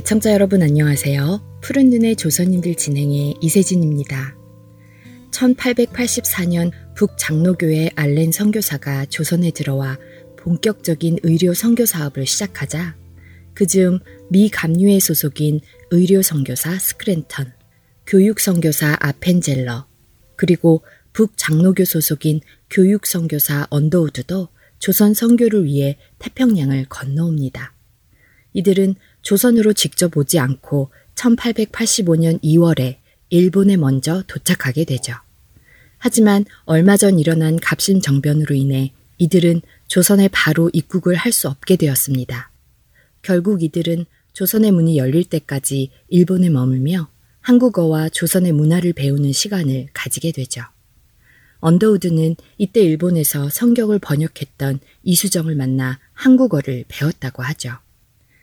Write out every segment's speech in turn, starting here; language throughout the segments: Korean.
애청자 여러분 안녕하세요. 푸른 눈의 조선인들 진행의 이세진입니다. 1884년 북장로교회 알렌 선교사가 조선에 들어와 본격적인 의료 선교 사업을 시작하자 그즈음 미 감류회 소속인 의료 선교사 스크랜턴, 교육 선교사 아펜젤러, 그리고 북장로교 소속인 교육 선교사 언더우드도 조선 선교를 위해 태평양을 건너옵니다. 이들은 조선으로 직접 오지 않고 1885년 2월에 일본에 먼저 도착하게 되죠. 하지만 얼마 전 일어난 갑신 정변으로 인해 이들은 조선에 바로 입국을 할 수 없게 되었습니다. 결국 이들은 조선의 문이 열릴 때까지 일본에 머물며 한국어와 조선의 문화를 배우는 시간을 가지게 되죠. 언더우드는 이때 일본에서 성경을 번역했던 이수정을 만나 한국어를 배웠다고 하죠.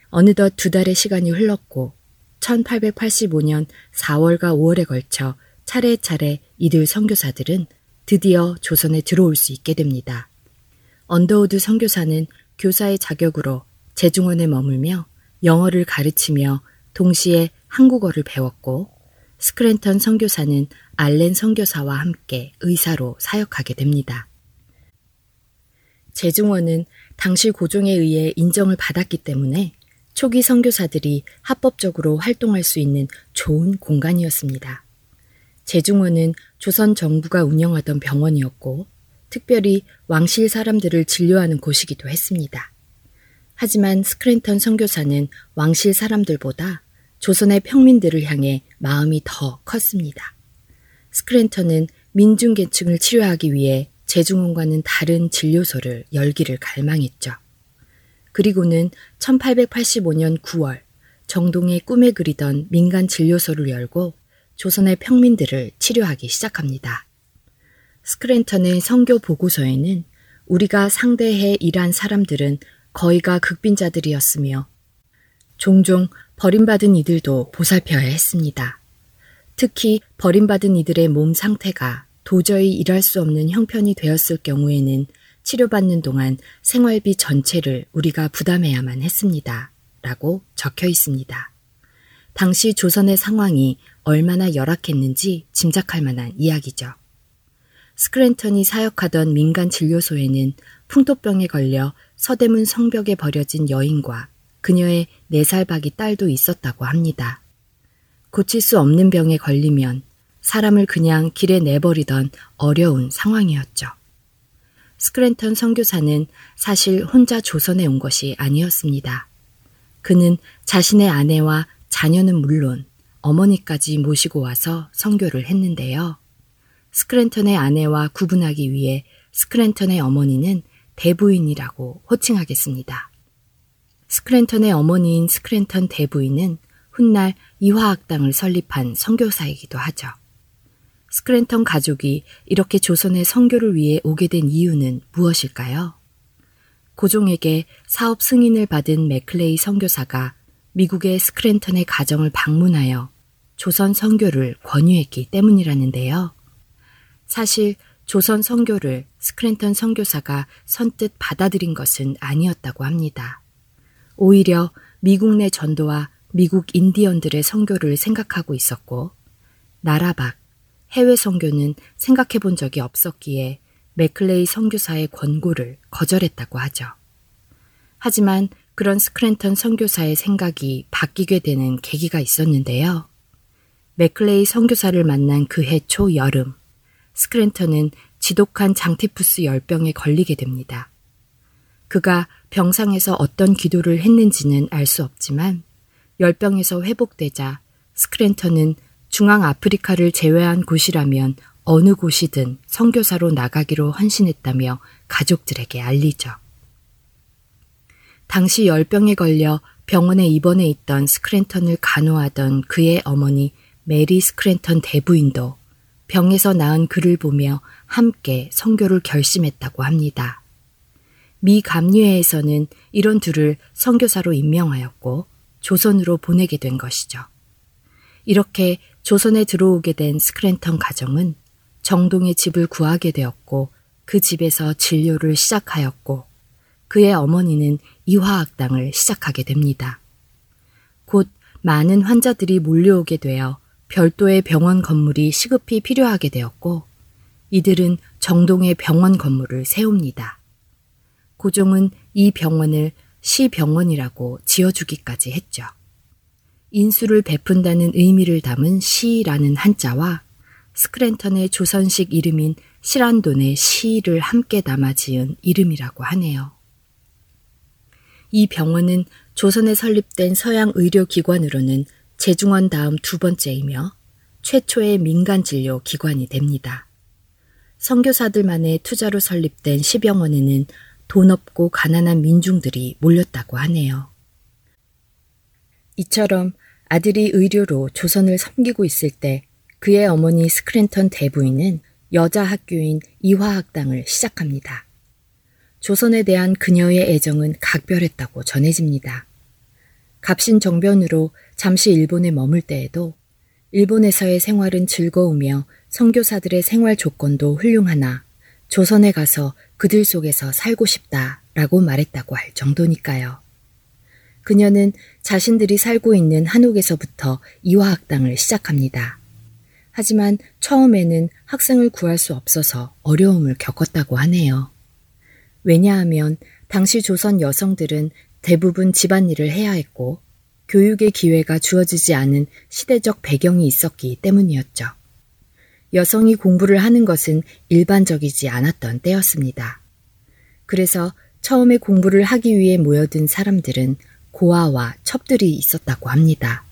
어느덧 두 달의 시간이 흘렀고 1885년 4월과 5월에 걸쳐 차례차례 이들 선교사들은 드디어 조선에 들어올 수 있게 됩니다. 언더우드 선교사는 교사의 자격으로 제중원에 머물며 영어를 가르치며 동시에 한국어를 배웠고 스크랜턴 선교사는 알렌 선교사와 함께 의사로 사역하게 됩니다. 재중원은 당시 고종에 의해 인정을 받았기 때문에 초기 선교사들이 합법적으로 활동할 수 있는 좋은 공간이었습니다. 재중원은 조선 정부가 운영하던 병원이었고 특별히 왕실 사람들을 진료하는 곳이기도 했습니다. 하지만 스크랜턴 선교사는 왕실 사람들보다 조선의 평민들을 향해 마음이 더 컸습니다. 스크랜턴은 민중계층을 치료하기 위해 재중원과는 다른 진료소를 열기를 갈망했죠. 그리고는 1885년 9월 정동의 꿈에 그리던 민간 진료소를 열고 조선의 평민들을 치료하기 시작합니다. 스크랜턴의 성교 보고서에는 우리가 상대해 일한 사람들은 거의가 극빈자들이었으며 종종 버림받은 이들도 보살펴야 했습니다. 특히 버림받은 이들의 몸 상태가 도저히 일할 수 없는 형편이 되었을 경우에는 치료받는 동안 생활비 전체를 우리가 부담해야만 했습니다. 라고 적혀 있습니다. 당시 조선의 상황이 얼마나 열악했는지 짐작할 만한 이야기죠. 스크랜턴이 사역하던 민간 진료소에는 풍토병에 걸려 서대문 성벽에 버려진 여인과 그녀의 4살 박이 딸도 있었다고 합니다. 고칠 수 없는 병에 걸리면 사람을 그냥 길에 내버리던 어려운 상황이었죠. 스크랜턴 선교사는 사실 혼자 조선에 온 것이 아니었습니다. 그는 자신의 아내와 자녀는 물론 어머니까지 모시고 와서 선교를 했는데요. 스크랜턴의 아내와 구분하기 위해 스크랜턴의 어머니는 대부인이라고 호칭하겠습니다. 스크랜턴의 어머니인 스크랜턴 대부인은 훗날 이화학당을 설립한 선교사이기도 하죠. 스크랜턴 가족이 이렇게 조선의 선교를 위해 오게 된 이유는 무엇일까요? 고종에게 사업 승인을 받은 맥클레이 선교사가 미국의 스크랜턴의 가정을 방문하여 조선 선교를 권유했기 때문이라는데요. 사실 조선 선교를 스크랜턴 선교사가 선뜻 받아들인 것은 아니었다고 합니다. 오히려 미국 내 전도와 미국 인디언들의 선교를 생각하고 있었고 나라 밖 해외 선교는 생각해 본 적이 없었기에 맥클레이 선교사의 권고를 거절했다고 하죠. 하지만 그런 스크랜턴 선교사의 생각이 바뀌게 되는 계기가 있었는데요. 맥클레이 선교사를 만난 그해 초 여름, 스크랜턴은 지독한 장티푸스 열병에 걸리게 됩니다. 그가 병상에서 어떤 기도를 했는지는 알 수 없지만 열병에서 회복되자 스크랜턴은 중앙 아프리카를 제외한 곳이라면 어느 곳이든 선교사로 나가기로 헌신했다며 가족들에게 알리죠. 당시 열병에 걸려 병원에 입원해 있던 스크랜턴을 간호하던 그의 어머니 메리 스크랜턴 대부인도 병에서 나은 그를 보며 함께 선교를 결심했다고 합니다. 미 감리회에서는 이런 둘을 선교사로 임명하였고 조선으로 보내게 된 것이죠. 이렇게 조선에 들어오게 된 스크랜턴 가정은 정동의 집을 구하게 되었고 그 집에서 진료를 시작하였고 그의 어머니는 이화학당을 시작하게 됩니다. 곧 많은 환자들이 몰려오게 되어 별도의 병원 건물이 시급히 필요하게 되었고 이들은 정동의 병원 건물을 세웁니다. 고종은 이 병원을 시병원이라고 지어주기까지 했죠. 인수를 베푼다는 의미를 담은 시라는 한자와 스크랜턴의 조선식 이름인 시란돈의 시를 함께 담아 지은 이름이라고 하네요. 이 병원은 조선에 설립된 서양 의료기관으로는 재중원 다음 두 번째이며 최초의 민간 진료 기관이 됩니다. 선교사들만의 투자로 설립된 시병원에는 돈 없고 가난한 민중들이 몰렸다고 하네요. 이처럼 아들이 의료로 조선을 섬기고 있을 때 그의 어머니 스크랜턴 대부인은 여자 학교인 이화학당을 시작합니다. 조선에 대한 그녀의 애정은 각별했다고 전해집니다. 갑신 정변으로 잠시 일본에 머물 때에도 일본에서의 생활은 즐거우며 선교사들의 생활 조건도 훌륭하나 조선에 가서 그들 속에서 살고 싶다 라고 말했다고 할 정도니까요. 그녀는 자신들이 살고 있는 한옥에서부터 이화학당을 시작합니다. 하지만 처음에는 학생을 구할 수 없어서 어려움을 겪었다고 하네요. 왜냐하면 당시 조선 여성들은 대부분 집안일을 해야 했고 교육의 기회가 주어지지 않은 시대적 배경이 있었기 때문이었죠. 여성이 공부를 하는 것은 일반적이지 않았던 때였습니다. 그래서 처음에 공부를 하기 위해 모여든 사람들은 고아와 첩들이 있었다고 합니다.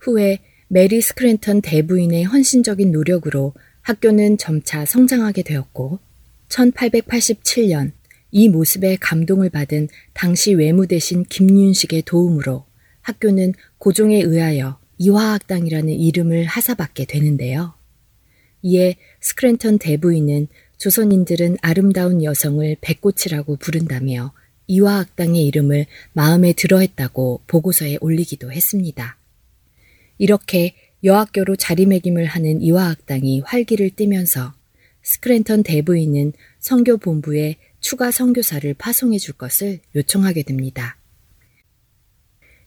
후에 메리 스크랜턴 대부인의 헌신적인 노력으로 학교는 점차 성장하게 되었고 1887년 이 모습에 감동을 받은 당시 외무대신 김윤식의 도움으로 학교는 고종에 의하여 이화학당이라는 이름을 하사받게 되는데요. 이에 스크랜턴 대부인은 조선인들은 아름다운 여성을 배꽃이라고 부른다며 이화 학당의 이름을 마음에 들어 했다고 보고서에 올리기도 했습니다. 이렇게 여학교로 자리매김을 하는 이화 학당이 활기를 띠면서 스크랜턴 대부인은 선교 본부에 추가 선교사를 파송해 줄 것을 요청하게 됩니다.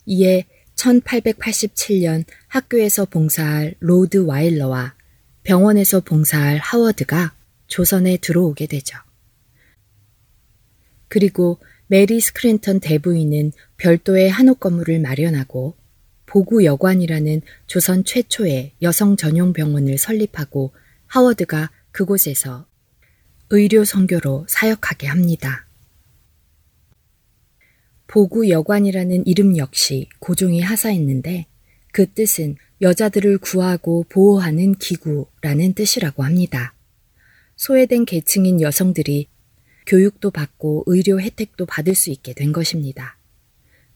이에 1887년 학교에서 봉사할 로드와일러와 병원에서 봉사할 하워드가 조선에 들어오게 되죠. 그리고 메리 스크랜턴 대부인은 별도의 한옥 건물을 마련하고 보구 여관이라는 조선 최초의 여성 전용 병원을 설립하고 하워드가 그곳에서 의료 선교로 사역하게 합니다. 보구 여관이라는 이름 역시 고종이 하사했는데 그 뜻은 여자들을 구하고 보호하는 기구라는 뜻이라고 합니다. 소외된 계층인 여성들이 교육도 받고 의료 혜택도 받을 수 있게 된 것입니다.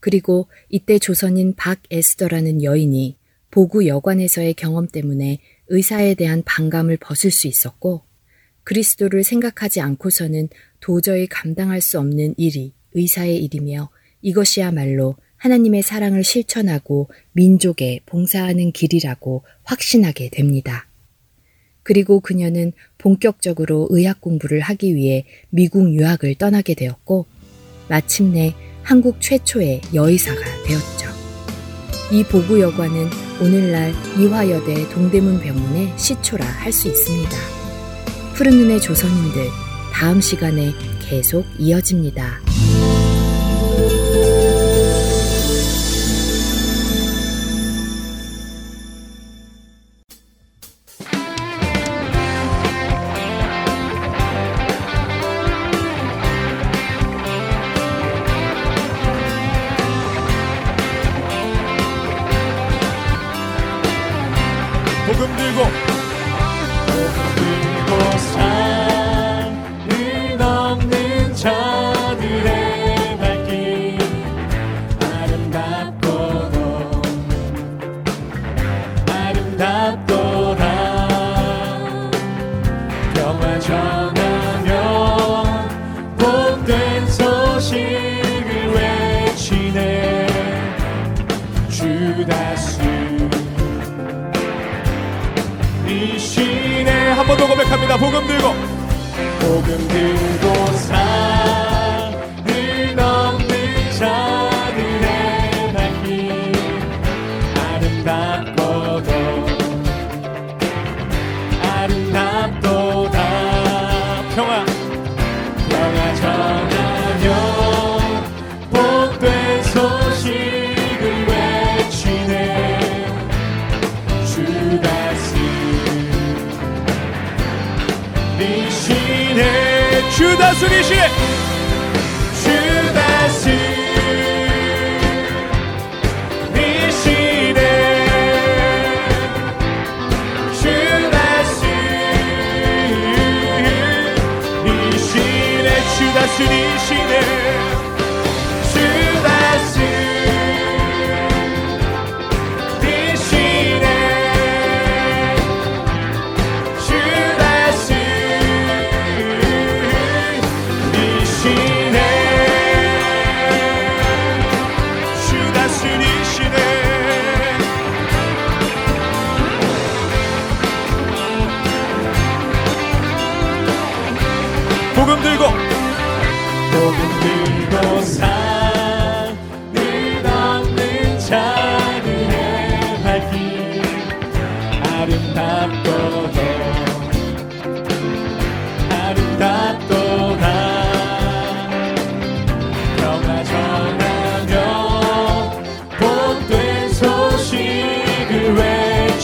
그리고 이때 조선인 박에스더라는 여인이 보구 여관에서의 경험 때문에 의사에 대한 반감을 벗을 수 있었고 그리스도를 생각하지 않고서는 도저히 감당할 수 없는 일이 의사의 일이며 이것이야말로 하나님의 사랑을 실천하고 민족에 봉사하는 길이라고 확신하게 됩니다. 그리고 그녀는 본격적으로 의학 공부를 하기 위해 미국 유학을 떠나게 되었고 마침내 한국 최초의 여의사가 되었죠. 이 보구 여관은 오늘날 이화여대 동대문 병원의 시초라 할 수 있습니다. 푸른 눈의 조선인들 다음 시간에 계속 이어집니다. 복음 들고. 복음 들고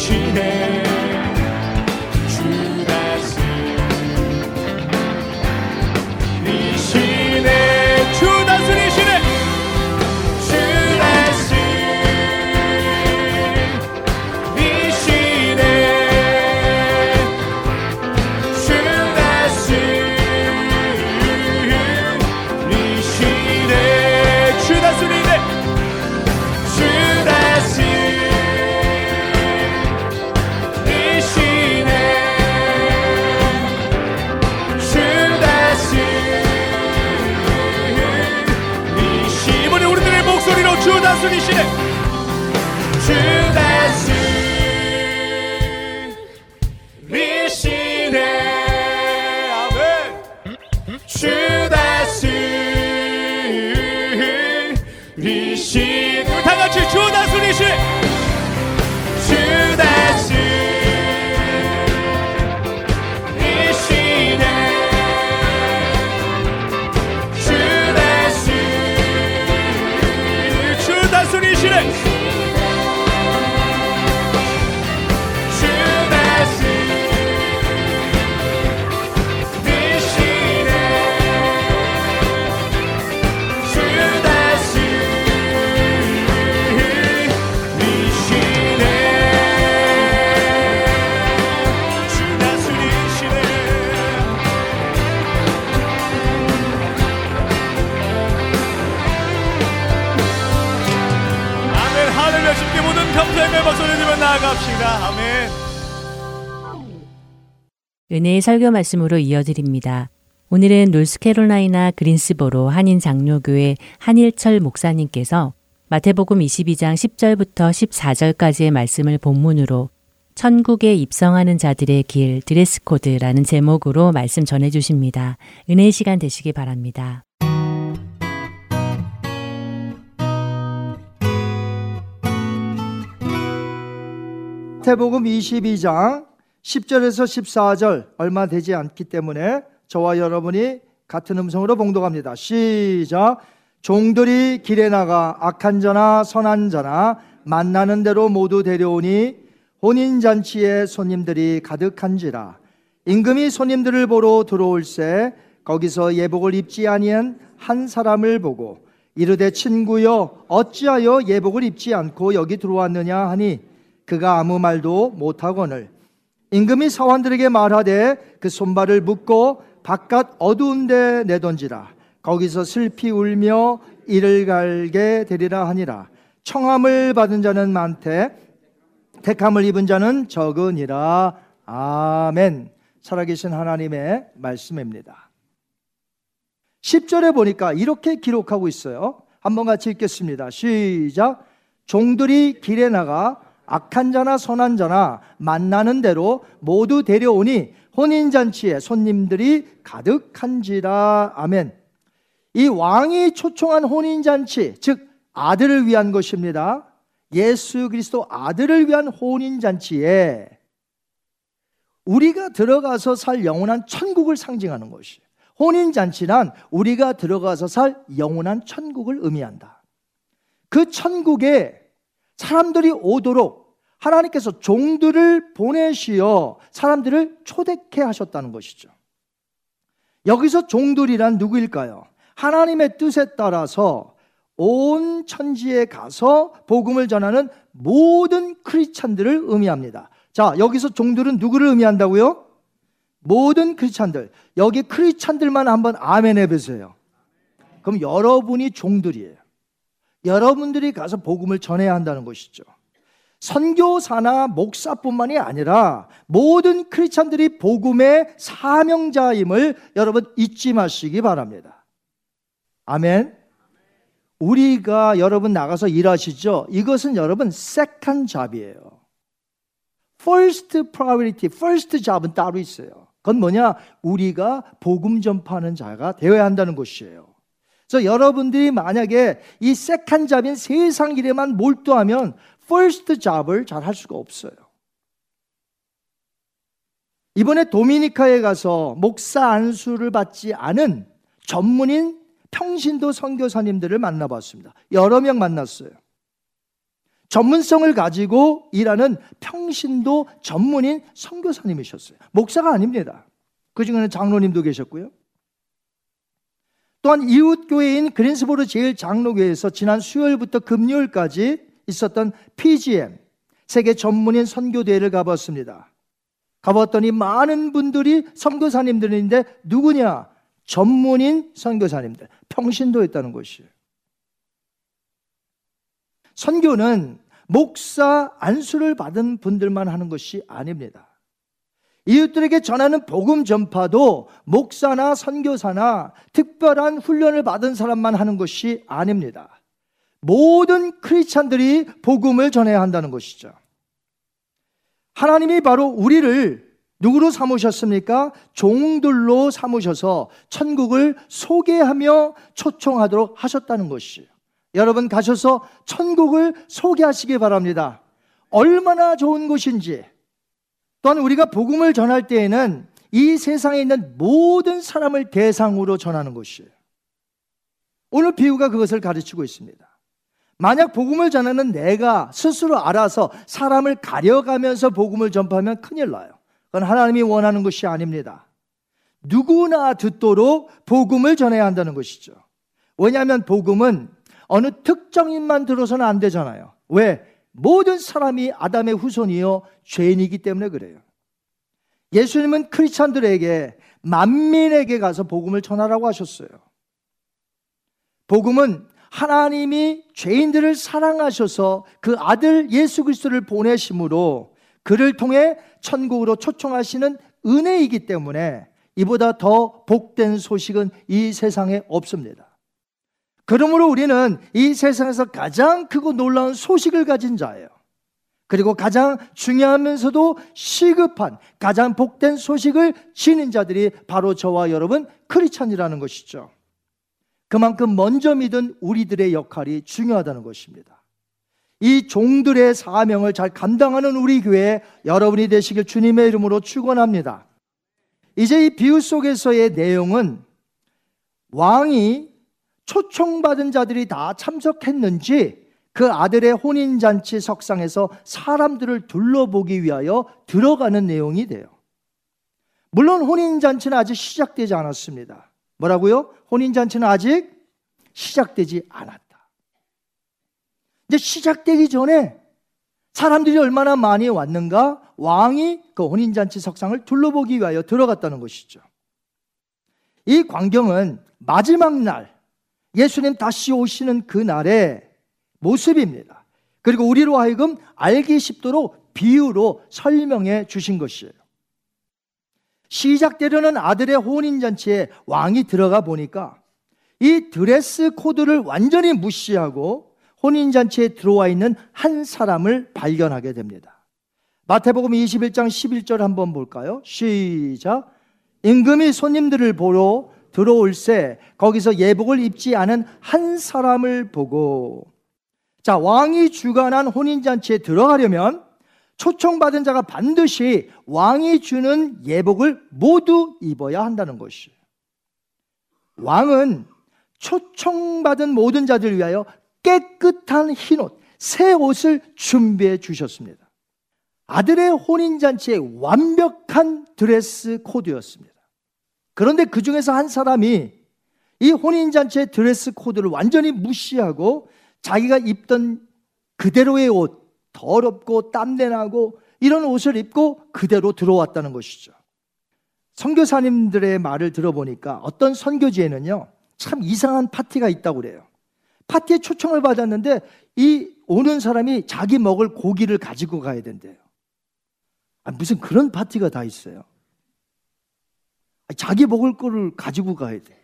외치 은혜의 설교 말씀으로 이어드립니다. 오늘은 노스캐롤라이나 그린스보로 한인 장로교회 한일철 목사님께서 마태복음 22장 10절부터 14절까지의 말씀을 본문으로 천국에 입성하는 자들의 길 드레스 코드라는 제목으로 말씀 전해 주십니다. 은혜의 시간 되시기 바랍니다. 태복음 22장 10절에서 14절 얼마 되지 않기 때문에 저와 여러분이 같은 음성으로 봉독합니다. 시작. 종들이 길에 나가 악한 자나 선한 자나 만나는 대로 모두 데려오니 혼인 잔치에 손님들이 가득한지라. 임금이 손님들을 보러 들어올새 거기서 예복을 입지 아니한 한 사람을 보고 이르되 친구여 어찌하여 예복을 입지 않고 여기 들어왔느냐 하니 그가 아무 말도 못하거늘 임금이 사환들에게 말하되 그 손발을 묶고 바깥 어두운 데 내던지라 거기서 슬피 울며 이를 갈게 되리라 하니라 청함을 받은 자는 많되 택함을 입은 자는 적으니라 아멘 살아계신 하나님의 말씀입니다. 10절에 보니까 이렇게 기록하고 있어요. 한번 같이 읽겠습니다. 시작. 종들이 길에 나가 악한 자나 선한 자나 만나는 대로 모두 데려오니 혼인잔치에 손님들이 가득한지라. 아멘. 이 왕이 초청한 혼인잔치, 즉, 아들을 위한 것입니다. 예수 그리스도 아들을 위한 혼인잔치에 우리가 들어가서 살 영원한 천국을 상징하는 것이에요. 혼인잔치란 우리가 들어가서 살 영원한 천국을 의미한다. 그 천국에 사람들이 오도록 하나님께서 종들을 보내시어 사람들을 초대케 하셨다는 것이죠. 여기서 종들이란 누구일까요? 하나님의 뜻에 따라서 온 천지에 가서 복음을 전하는 모든 크리스찬들을 의미합니다. 자, 여기서 종들은 누구를 의미한다고요? 모든 크리스찬들. 여기 크리스찬들만 한번 아멘 해보세요. 그럼 여러분이 종들이에요. 여러분들이 가서 복음을 전해야 한다는 것이죠. 선교사나 목사뿐만이 아니라 모든 크리스찬들이 복음의 사명자임을 여러분 잊지 마시기 바랍니다. 아멘. 우리가 여러분 나가서 일하시죠? 이것은 여러분 second job이에요. first priority, first job은 따로 있어요. 그건 뭐냐? 우리가 복음 전파하는 자가 되어야 한다는 것이에요. 그래서 여러분들이 만약에 이 second job인 세상 일에만 몰두하면 first job을 잘 할 수가 없어요. 이번에 도미니카에 가서 목사 안수를 받지 않은 전문인 평신도 선교사님들을 만나봤습니다. 여러 명 만났어요. 전문성을 가지고 일하는 평신도 전문인 선교사님이셨어요. 목사가 아닙니다. 그 중에는 장로님도 계셨고요. 또한 이웃교회인 그린스보르 제일 장로교회에서 지난 수요일부터 금요일까지 있었던 PGM, 세계 전문인 선교대회를 가봤습니다. 가봤더니 많은 분들이 선교사님들인데 누구냐? 전문인 선교사님들, 평신도였다는 것이에요. 선교는 목사 안수를 받은 분들만 하는 것이 아닙니다. 이웃들에게 전하는 복음 전파도 목사나 선교사나 특별한 훈련을 받은 사람만 하는 것이 아닙니다. 모든 크리스찬들이 복음을 전해야 한다는 것이죠. 하나님이 바로 우리를 누구로 삼으셨습니까? 종들로 삼으셔서 천국을 소개하며 초청하도록 하셨다는 것이에요. 여러분 가셔서 천국을 소개하시기 바랍니다. 얼마나 좋은 곳인지. 또한 우리가 복음을 전할 때에는 이 세상에 있는 모든 사람을 대상으로 전하는 것이에요. 오늘 비유가 그것을 가르치고 있습니다. 만약 복음을 전하는 내가 스스로 알아서 사람을 가려가면서 복음을 전파하면 큰일 나요. 그건 하나님이 원하는 것이 아닙니다. 누구나 듣도록 복음을 전해야 한다는 것이죠. 왜냐하면 복음은 어느 특정인만 들어서는 안 되잖아요. 왜? 모든 사람이 아담의 후손이요 죄인이기 때문에 그래요. 예수님은 크리스찬들에게 만민에게 가서 복음을 전하라고 하셨어요. 복음은 하나님이 죄인들을 사랑하셔서 그 아들 예수 그리스도를 보내심으로 그를 통해 천국으로 초청하시는 은혜이기 때문에 이보다 더 복된 소식은 이 세상에 없습니다. 그러므로 우리는 이 세상에서 가장 크고 놀라운 소식을 가진 자예요. 그리고 가장 중요하면서도 시급한 가장 복된 소식을 지닌 자들이 바로 저와 여러분 크리찬이라는 것이죠. 그만큼 먼저 믿은 우리들의 역할이 중요하다는 것입니다. 이 종들의 사명을 잘 감당하는 우리 교회 여러분이 되시길 주님의 이름으로 축원합니다. 이제 이 비유 속에서의 내용은 왕이 초청받은 자들이 다 참석했는지 그 아들의 혼인잔치 석상에서 사람들을 둘러보기 위하여 들어가는 내용이 돼요. 물론 혼인잔치는 아직 시작되지 않았습니다. 뭐라고요? 혼인잔치는 아직 시작되지 않았다. 이제 시작되기 전에 사람들이 얼마나 많이 왔는가? 왕이 그 혼인잔치 석상을 둘러보기 위하여 들어갔다는 것이죠. 이 광경은 마지막 날, 예수님 다시 오시는 그 날의 모습입니다. 그리고 우리로 하여금 알기 쉽도록 비유로 설명해 주신 것이에요. 시작되려는 아들의 혼인잔치에 왕이 들어가 보니까 이 드레스 코드를 완전히 무시하고 혼인잔치에 들어와 있는 한 사람을 발견하게 됩니다. 마태복음 21장 11절 한번 볼까요? 시작. 임금이 손님들을 보러 들어올새 거기서 예복을 입지 않은 한 사람을 보고 자, 왕이 주관한 혼인잔치에 들어가려면 초청받은 자가 반드시 왕이 주는 예복을 모두 입어야 한다는 것이에요. 왕은 초청받은 모든 자들 위하여 깨끗한 흰 옷, 새 옷을 준비해 주셨습니다. 아들의 혼인잔치의 완벽한 드레스 코드였습니다. 그런데 그 중에서 한 사람이 이 혼인잔치의 드레스 코드를 완전히 무시하고 자기가 입던 그대로의 옷, 더럽고 땀내나고 이런 옷을 입고 그대로 들어왔다는 것이죠. 선교사님들의 말을 들어보니까 어떤 선교지에는요, 참 이상한 파티가 있다고 그래요. 파티에 초청을 받았는데 이 오는 사람이 자기 먹을 고기를 가지고 가야 된대요. 아, 무슨 그런 파티가 다 있어요. 자기 먹을 거를 가지고 가야 돼.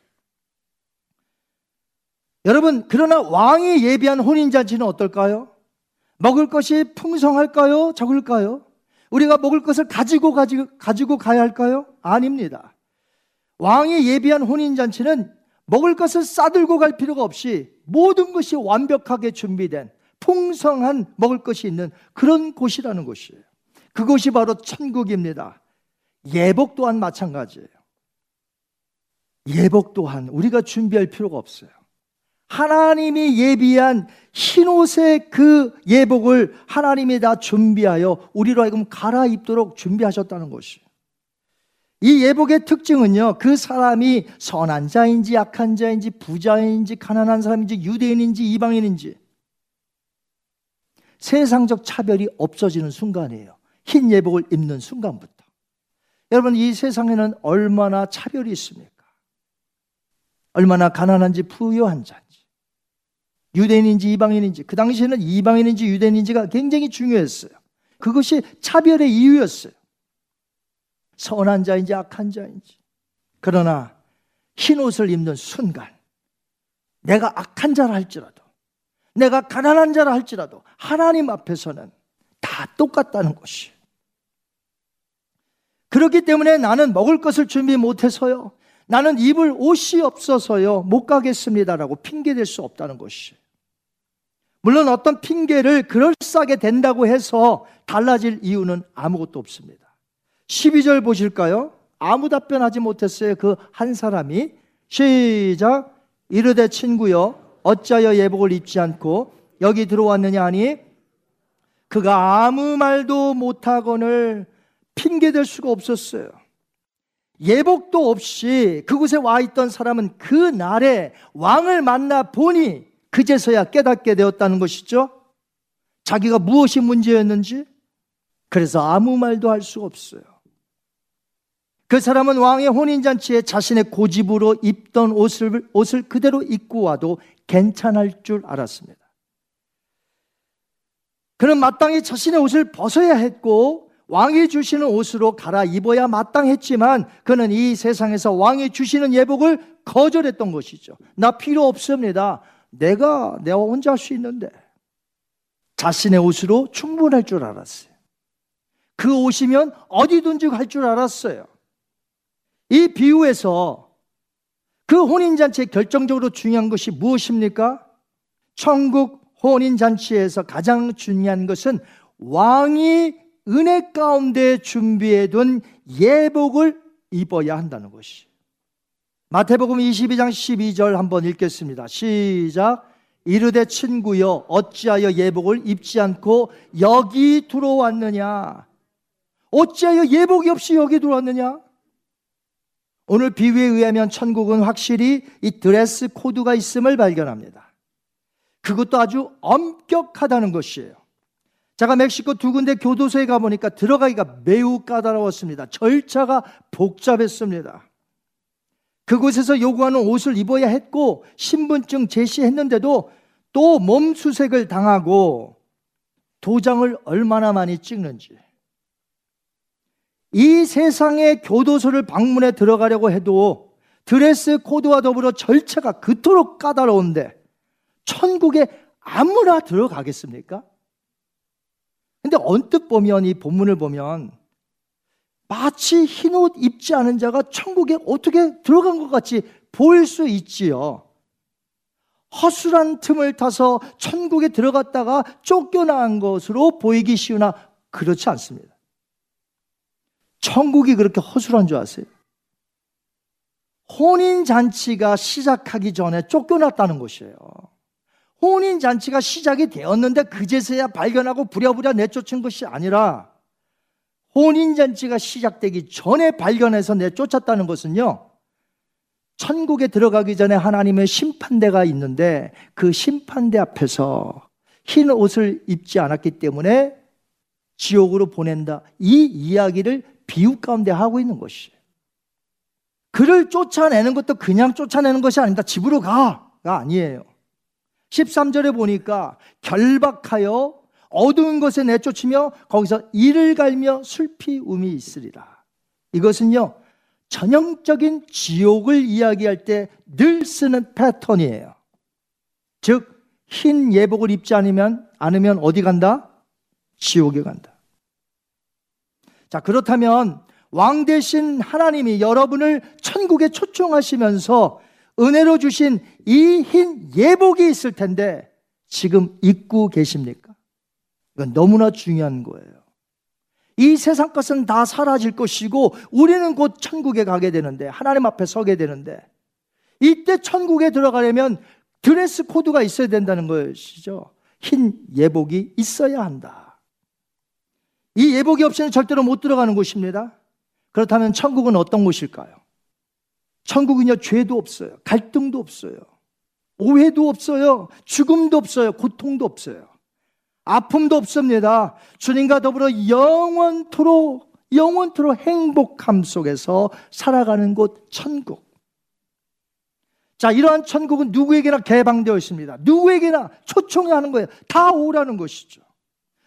여러분, 그러나 왕이 예비한 혼인잔치는 어떨까요? 먹을 것이 풍성할까요? 적을까요? 우리가 먹을 것을 가지고 가지고, 가지고 가야 할까요? 아닙니다. 왕이 예비한 혼인잔치는 먹을 것을 싸들고 갈 필요가 없이 모든 것이 완벽하게 준비된 풍성한 먹을 것이 있는 그런 곳이라는 것이에요. 그곳이 바로 천국입니다. 예복 또한 마찬가지예요. 예복 또한 우리가 준비할 필요가 없어요. 하나님이 예비한 흰옷의 그 예복을 하나님이 다 준비하여 우리로 하여금 갈아입도록 준비하셨다는 것이. 이 예복의 특징은요, 그 사람이 선한 자인지 약한 자인지 부자인지 가난한 사람인지 유대인인지 이방인인지 세상적 차별이 없어지는 순간이에요. 흰 예복을 입는 순간부터. 여러분, 이 세상에는 얼마나 차별이 있습니까? 얼마나 가난한지 부유한 자인지. 유대인인지 이방인인지 그 당시에는 이방인인지 유대인인지가 굉장히 중요했어요. 그것이 차별의 이유였어요. 선한 자인지 악한 자인지. 그러나 흰 옷을 입는 순간 내가 악한 자라 할지라도 내가 가난한 자라 할지라도 하나님 앞에서는 다 똑같다는 것이. 그렇기 때문에 나는 먹을 것을 준비 못해서요. 나는 입을 옷이 없어서요. 못 가겠습니다라고 핑계댈 수 없다는 것이. 물론 어떤 핑계를 그럴싸하게 된다고 해서 달라질 이유는 아무것도 없습니다. 12절 보실까요? 아무 답변하지 못했어요. 그 한 사람이 시작 이르되 친구여 어찌하여 예복을 입지 않고 여기 들어왔느냐 하니 그가 아무 말도 못하거늘 핑계댈 수가 없었어요. 예복도 없이 그곳에 와 있던 사람은 그 날에 왕을 만나 보니 그제서야 깨닫게 되었다는 것이죠. 자기가 무엇이 문제였는지 그래서 아무 말도 할수 없어요. 그 사람은 왕의 혼인잔치에 자신의 고집으로 입던 옷을, 옷을 그대로 입고 와도 괜찮을 줄 알았습니다. 그는 마땅히 자신의 옷을 벗어야 했고 왕이 주시는 옷으로 갈아입어야 마땅했지만 그는 이 세상에서 왕이 주시는 예복을 거절했던 것이죠. 나 필요 없습니다. 내가 내가 혼자 할 수 있는데 자신의 옷으로 충분할 줄 알았어요. 그 옷이면 어디든지 갈 줄 알았어요. 이 비유에서 그 혼인잔치에 결정적으로 중요한 것이 무엇입니까? 천국 혼인잔치에서 가장 중요한 것은 왕이 은혜 가운데 준비해둔 예복을 입어야 한다는 것이. 마태복음 22장 12절 한번 읽겠습니다. 시작. 이르되 친구여 어찌하여 예복을 입지 않고 여기 들어왔느냐? 어찌하여 예복이 없이 여기 들어왔느냐? 오늘 비유에 의하면 천국은 확실히 이 드레스 코드가 있음을 발견합니다. 그것도 아주 엄격하다는 것이에요. 제가 멕시코 두 군데 교도소에 가보니까 들어가기가 매우 까다로웠습니다. 절차가 복잡했습니다. 그곳에서 요구하는 옷을 입어야 했고 신분증 제시했는데도 또 몸수색을 당하고 도장을 얼마나 많이 찍는지 이 세상의 교도소를 방문해 들어가려고 해도 드레스 코드와 더불어 절차가 그토록 까다로운데 천국에 아무나 들어가겠습니까? 근데 언뜻 보면 이 본문을 보면 마치 흰 옷 입지 않은 자가 천국에 어떻게 들어간 것 같이 보일 수 있지요. 허술한 틈을 타서 천국에 들어갔다가 쫓겨난 것으로 보이기 쉬우나 그렇지 않습니다. 천국이 그렇게 허술한 줄 아세요? 혼인잔치가 시작하기 전에 쫓겨났다는 것이에요. 혼인잔치가 시작이 되었는데 그제서야 발견하고 부랴부랴 내쫓은 것이 아니라 혼인잔치가 시작되기 전에 발견해서 내쫓았다는 것은요, 천국에 들어가기 전에 하나님의 심판대가 있는데 그 심판대 앞에서 흰 옷을 입지 않았기 때문에 지옥으로 보낸다. 이 이야기를 비유 가운데 하고 있는 것이에요. 그를 쫓아내는 것도 그냥 쫓아내는 것이 아닙니다. 집으로 가 가 아니에요. 13절에 보니까 결박하여 어두운 곳에 내쫓으며 거기서 이를 갈며 술피 음이 있으리라. 이것은요, 전형적인 지옥을 이야기할 때 늘 쓰는 패턴이에요. 즉, 흰 예복을 입지 않으면, 않으면 어디 간다? 지옥에 간다. 자, 그렇다면 왕 대신 하나님이 여러분을 천국에 초청하시면서 은혜로 주신 이 흰 예복이 있을 텐데 지금 입고 계십니까? 이건 너무나 중요한 거예요. 이 세상 것은 다 사라질 것이고 우리는 곧 천국에 가게 되는데 하나님 앞에 서게 되는데 이때 천국에 들어가려면 드레스 코드가 있어야 된다는 것이죠. 흰 예복이 있어야 한다. 이 예복이 없이는 절대로 못 들어가는 곳입니다. 그렇다면 천국은 어떤 곳일까요? 천국은요, 죄도 없어요. 갈등도 없어요. 오해도 없어요. 죽음도 없어요. 고통도 없어요. 아픔도 없습니다. 주님과 더불어 영원토록, 영원토록 행복함 속에서 살아가는 곳 천국. 자, 이러한 천국은 누구에게나 개방되어 있습니다. 누구에게나 초청이 하는 거예요. 다 오라는 것이죠.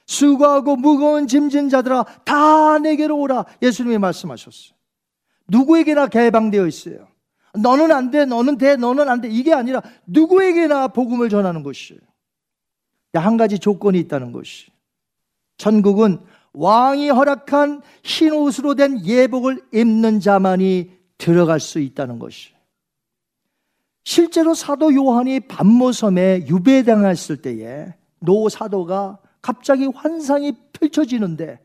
수고하고 무거운 짐진 자들아, 다 내게로 오라. 예수님이 말씀하셨어요. 누구에게나 개방되어 있어요. 너는 안 돼, 너는 돼, 너는 안 돼. 이게 아니라 누구에게나 복음을 전하는 것이에요. 한 가지 조건이 있다는 것이. 천국은 왕이 허락한 흰 옷으로 된 예복을 입는 자만이 들어갈 수 있다는 것이. 실제로 사도 요한이 반모섬에 유배당했을 때에 노 사도가 갑자기 환상이 펼쳐지는데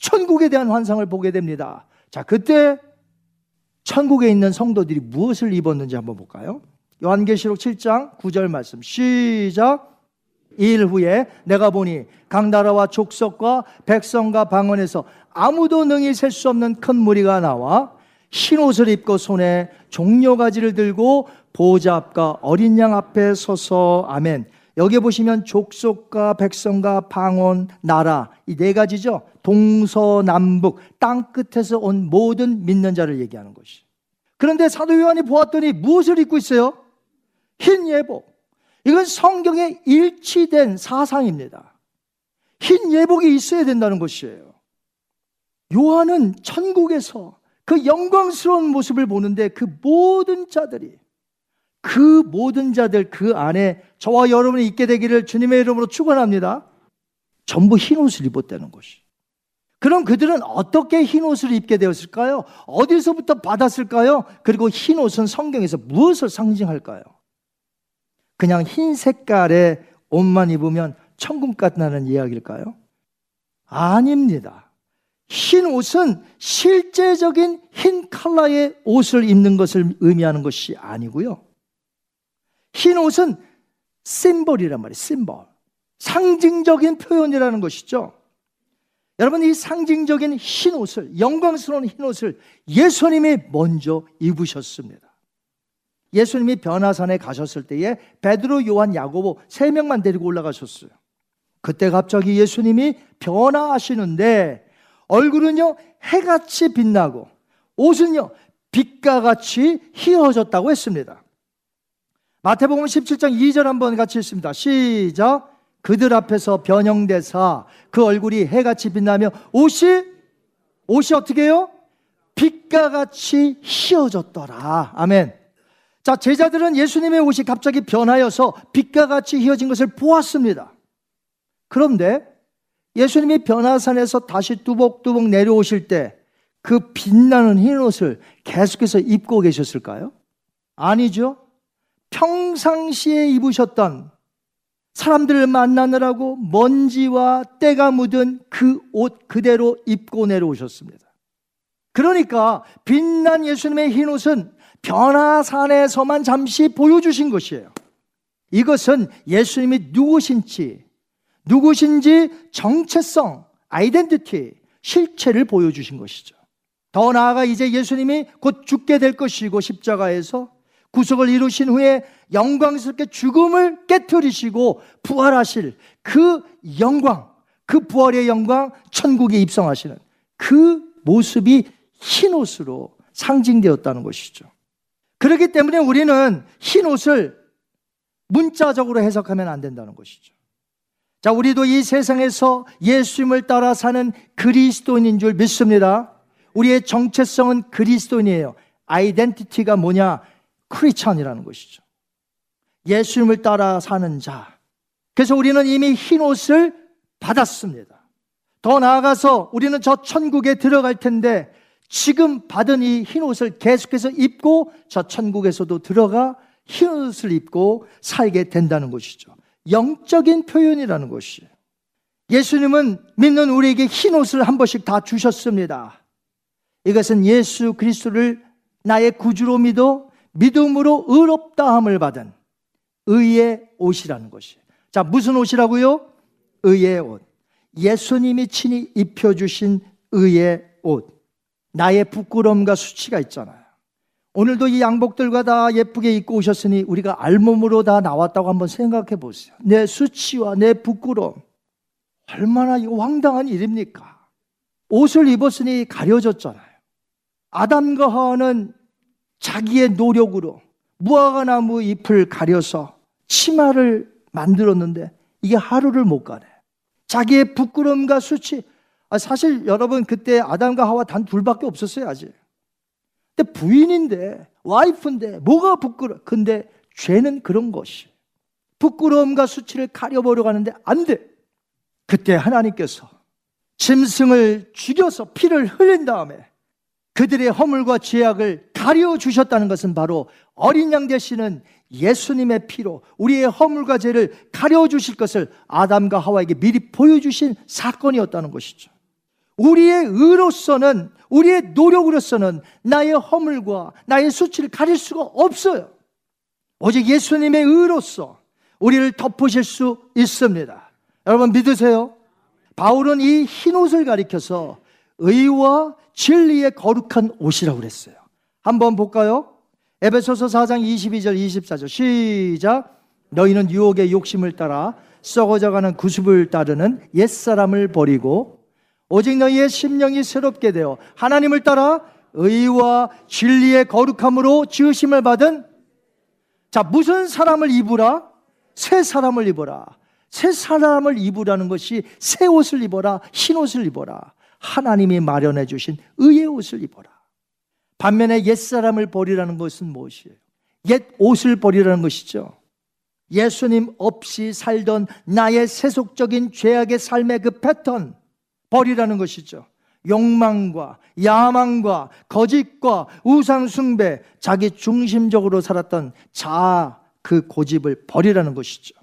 천국에 대한 환상을 보게 됩니다. 자, 그때 천국에 있는 성도들이 무엇을 입었는지 한번 볼까요? 요한계시록 7장 9절 말씀 시작 일 후에 내가 보니 각 나라와 족속과 백성과 방언에서 아무도 능히 셀 수 없는 큰 무리가 나와 흰 옷을 입고 손에 종려가지를 들고 보좌 앞과 어린 양 앞에 서서 아멘. 여기 보시면 족속과 백성과 방언, 나라 이 네 가지죠. 동서남북 땅 끝에서 온 모든 믿는 자를 얘기하는 것이. 그런데 사도 요한이 보았더니 무엇을 입고 있어요? 흰 예복. 이건 성경에 일치된 사상입니다. 흰 예복이 있어야 된다는 것이에요. 요한은 천국에서 그 영광스러운 모습을 보는데 그 모든 자들이 그 모든 자들 그 안에 저와 여러분이 있게 되기를 주님의 이름으로 축원합니다. 전부 흰 옷을 입었다는 것이. 그럼 그들은 어떻게 흰 옷을 입게 되었을까요? 어디서부터 받았을까요? 그리고 흰 옷은 성경에서 무엇을 상징할까요? 그냥 흰 색깔의 옷만 입으면 천국 같다는 이야기일까요? 아닙니다. 흰 옷은 실제적인 흰 컬러의 옷을 입는 것을 의미하는 것이 아니고요. 흰 옷은 심벌이란 말이에요. 심벌. 상징적인 표현이라는 것이죠. 여러분 이 상징적인 흰 옷을 영광스러운 흰 옷을 예수님이 먼저 입으셨습니다. 예수님이 변화산에 가셨을 때에 베드로, 요한, 야고보 세 명만 데리고 올라가셨어요. 그때 갑자기 예수님이 변화하시는데 얼굴은요 해같이 빛나고 옷은요 빛과 같이 희어졌다고 했습니다. 마태복음 17장 2절 한번 같이 읽습니다. 시작. 그들 앞에서 변형되사 그 얼굴이 해같이 빛나며 옷이 옷이 어떻게 해요? 빛과 같이 휘어졌더라. 아멘. 자, 제자들은 예수님의 옷이 갑자기 변하여서 빛과 같이 휘어진 것을 보았습니다. 그런데 예수님이 변화산에서 다시 뚜벅뚜벅 내려오실 때 그 빛나는 흰 옷을 계속해서 입고 계셨을까요? 아니죠. 평상시에 입으셨던 사람들을 만나느라고 먼지와 때가 묻은 그 옷 그대로 입고 내려오셨습니다. 그러니까 빛난 예수님의 흰 옷은 변화산에서만 잠시 보여주신 것이에요. 이것은 예수님이 누구신지, 누구신지 정체성, 아이덴티티, 실체를 보여주신 것이죠. 더 나아가 이제 예수님이 곧 죽게 될 것이고 십자가에서 구속을 이루신 후에 영광스럽게 죽음을 깨뜨리시고 부활하실 그 영광, 그 부활의 영광, 천국에 입성하시는 그 모습이 흰 옷으로 상징되었다는 것이죠. 그렇기 때문에 우리는 흰 옷을 문자적으로 해석하면 안 된다는 것이죠. 자, 우리도 이 세상에서 예수님을 따라 사는 그리스도인인 줄 믿습니다. 우리의 정체성은 그리스도인이에요. 아이덴티티가 뭐냐? 크리스천이라는 것이죠. 예수님을 따라 사는 자. 그래서 우리는 이미 흰 옷을 받았습니다. 더 나아가서 우리는 저 천국에 들어갈 텐데 지금 받은 이 흰 옷을 계속해서 입고 저 천국에서도 들어가 흰 옷을 입고 살게 된다는 것이죠. 영적인 표현이라는 것이에요. 예수님은 믿는 우리에게 흰 옷을 한 번씩 다 주셨습니다. 이것은 예수 그리스도를 나의 구주로 믿어 믿음으로 의롭다함을 받은 의의 옷이라는 것이에요. 자, 무슨 옷이라고요? 의의 옷. 예수님이 친히 입혀주신 의의 옷. 나의 부끄러움과 수치가 있잖아요. 오늘도 이 양복들과 다 예쁘게 입고 오셨으니 우리가 알몸으로 다 나왔다고 한번 생각해 보세요. 내 수치와 내 부끄러움. 얼마나 이거 황당한 일입니까? 옷을 입었으니 가려졌잖아요. 아담과 하와는 자기의 노력으로 무화과나무 잎을 가려서 치마를 만들었는데 이게 하루를 못 가네. 자기의 부끄러움과 수치. 아, 사실 여러분 그때 아담과 하와 단 둘밖에 없었어요 아직. 근데 부인인데 와이프인데 뭐가 부끄러? 근데 죄는 그런 것이 부끄러움과 수치를 가려보려고 하는데 안 돼. 그때 하나님께서 짐승을 죽여서 피를 흘린 다음에 그들의 허물과 죄악을 가려 주셨다는 것은 바로 어린 양 되시는 예수님의 피로 우리의 허물과 죄를 가려 주실 것을 아담과 하와에게 미리 보여주신 사건이었다는 것이죠. 우리의 의로서는 우리의 노력으로서는 나의 허물과 나의 수치를 가릴 수가 없어요. 오직 예수님의 의로서 우리를 덮으실 수 있습니다. 여러분 믿으세요? 바울은 이 흰 옷을 가리켜서 의와 진리의 거룩한 옷이라고 그랬어요. 한번 볼까요? 에베소서 4장 22절 24절 시작 너희는 유혹의 욕심을 따라 썩어져가는 구습을 따르는 옛사람을 버리고 오직 너희의 심령이 새롭게 되어 하나님을 따라 의와 진리의 거룩함으로 지으심을 받은 자 무슨 사람을 입으라? 새 사람을 입어라. 새 사람을 입으라는 것이 새 옷을 입어라, 흰 옷을 입어라. 하나님이 마련해 주신 의의 옷을 입어라. 반면에 옛 사람을 버리라는 것은 무엇이에요? 옛 옷을 버리라는 것이죠. 예수님 없이 살던 나의 세속적인 죄악의 삶의 그 패턴 버리라는 것이죠. 욕망과 야망과 거짓과 우상숭배, 자기 중심적으로 살았던 자아 그 고집을 버리라는 것이죠.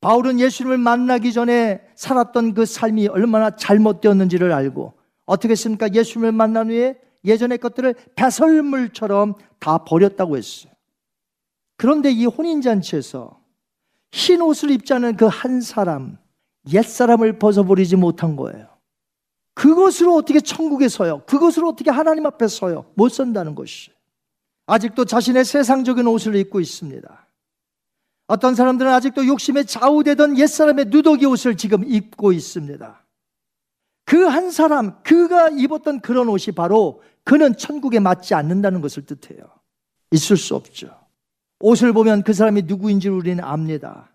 바울은 예수님을 만나기 전에 살았던 그 삶이 얼마나 잘못되었는지를 알고 어떻게 했습니까? 예수님을 만난 후에 예전의 것들을 배설물처럼 다 버렸다고 했어요. 그런데 이 혼인잔치에서 흰 옷을 입지 않은 그 한 사람, 옛사람을 벗어버리지 못한 거예요. 그것으로 어떻게 천국에 서요? 그것으로 어떻게 하나님 앞에 서요? 못 선다는 것이. 아직도 자신의 세상적인 옷을 입고 있습니다. 어떤 사람들은 아직도 욕심에 좌우되던 옛사람의 누더기 옷을 지금 입고 있습니다. 그 한 사람, 그가 입었던 그런 옷이 바로 그는 천국에 맞지 않는다는 것을 뜻해요. 있을 수 없죠. 옷을 보면 그 사람이 누구인지 우리는 압니다.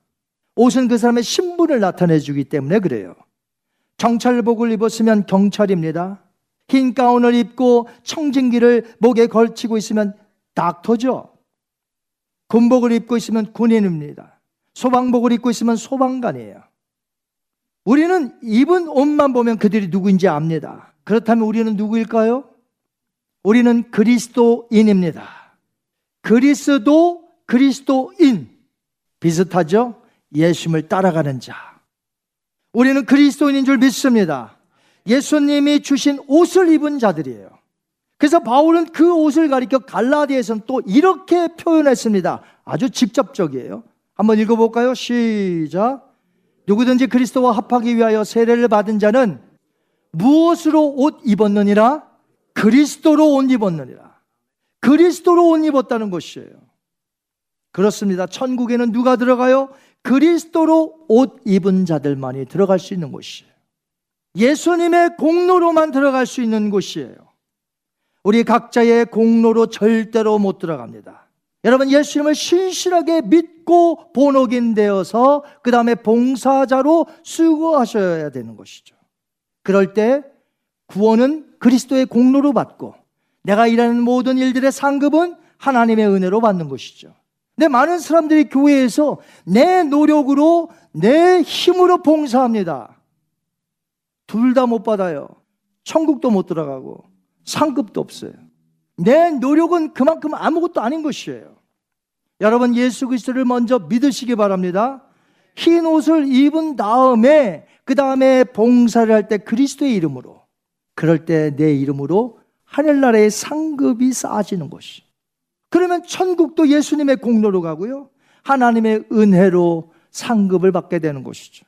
옷은 그 사람의 신분을 나타내 주기 때문에 그래요. 경찰복을 입었으면 경찰입니다. 긴 가운을 입고 청진기를 목에 걸치고 있으면 닥터죠. 군복을 입고 있으면 군인입니다. 소방복을 입고 있으면 소방관이에요. 우리는 입은 옷만 보면 그들이 누구인지 압니다. 그렇다면 우리는 누구일까요? 우리는 그리스도인입니다. 그리스도, 그리스도인. 비슷하죠? 예수님을 따라가는 자. 우리는 그리스도인인 줄 믿습니다. 예수님이 주신 옷을 입은 자들이에요. 그래서 바울은 그 옷을 가리켜 갈라디아에서는 또 이렇게 표현했습니다. 아주 직접적이에요. 한번 읽어볼까요? 시작. 누구든지 그리스도와 합하기 위하여 세례를 받은 자는 무엇으로 옷 입었느니라? 그리스도로 옷 입었느니라. 그리스도로 옷 입었다는 것이에요. 그렇습니다. 천국에는 누가 들어가요? 그리스도로 옷 입은 자들만이 들어갈 수 있는 곳이에요. 예수님의 공로로만 들어갈 수 있는 곳이에요. 우리 각자의 공로로 절대로 못 들어갑니다. 여러분 예수님을 신실하게 믿고 본옥인 되어서 그 다음에 봉사자로 수고하셔야 되는 것이죠. 그럴 때 구원은 그리스도의 공로로 받고 내가 일하는 모든 일들의 상급은 하나님의 은혜로 받는 것이죠. 근데 많은 사람들이 교회에서 내 노력으로 내 힘으로 봉사합니다. 둘 다 못 받아요. 천국도 못 들어가고 상급도 없어요. 내 노력은 그만큼 아무것도 아닌 것이에요. 여러분 예수 그리스도를 먼저 믿으시기 바랍니다. 흰 옷을 입은 다음에 그 다음에 봉사를 할 때 그리스도의 이름으로 그럴 때 내 이름으로 하늘나라의 상급이 쌓아지는 것이. 그러면 천국도 예수님의 공로로 가고요. 하나님의 은혜로 상급을 받게 되는 것이죠.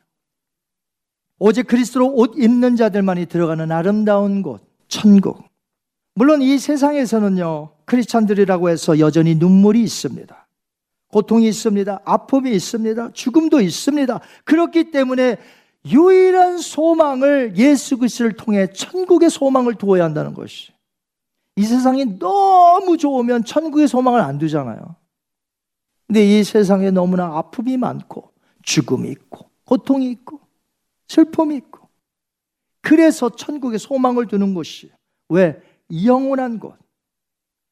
오직 그리스도로 옷 입는 자들만이 들어가는 아름다운 곳, 천국. 물론 이 세상에서는요, 크리스찬들이라고 해서 여전히 눈물이 있습니다. 고통이 있습니다. 아픔이 있습니다. 죽음도 있습니다. 그렇기 때문에 유일한 소망을 예수 그리스도를 통해 천국의 소망을 두어야 한다는 것이. 이 세상이 너무 좋으면 천국의 소망을 안 두잖아요. 근데 이 세상에 너무나 아픔이 많고 죽음이 있고 고통이 있고 슬픔이 있고 그래서 천국의 소망을 두는 것이 왜 영원한 곳.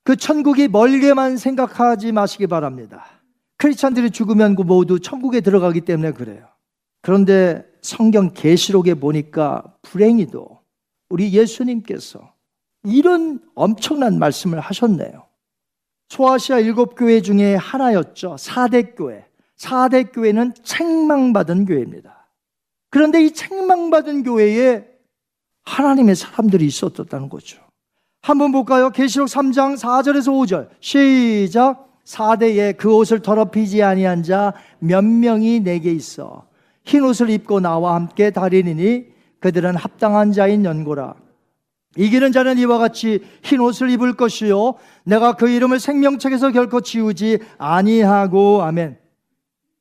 그 천국이 멀게만 생각하지 마시기 바랍니다. 크리스찬들이 죽으면 모두 천국에 들어가기 때문에 그래요. 그런데 성경 계시록에 보니까 불행히도 우리 예수님께서 이런 엄청난 말씀을 하셨네요. 소아시아 일곱 교회 중에 하나였죠. 사대 교회. 사대 교회는 책망받은 교회입니다. 그런데 이 책망받은 교회에 하나님의 사람들이 있었다는 거죠. 한번 볼까요? 계시록 3장 4절에서 5절. 시작. 사대에 그 옷을 더럽히지 아니한 자 몇 명이 내게 있어 흰 옷을 입고 나와 함께 다리니 그들은 합당한 자인 연고라. 이기는 자는 이와 같이 흰 옷을 입을 것이요 내가 그 이름을 생명책에서 결코 지우지 아니하고 아멘.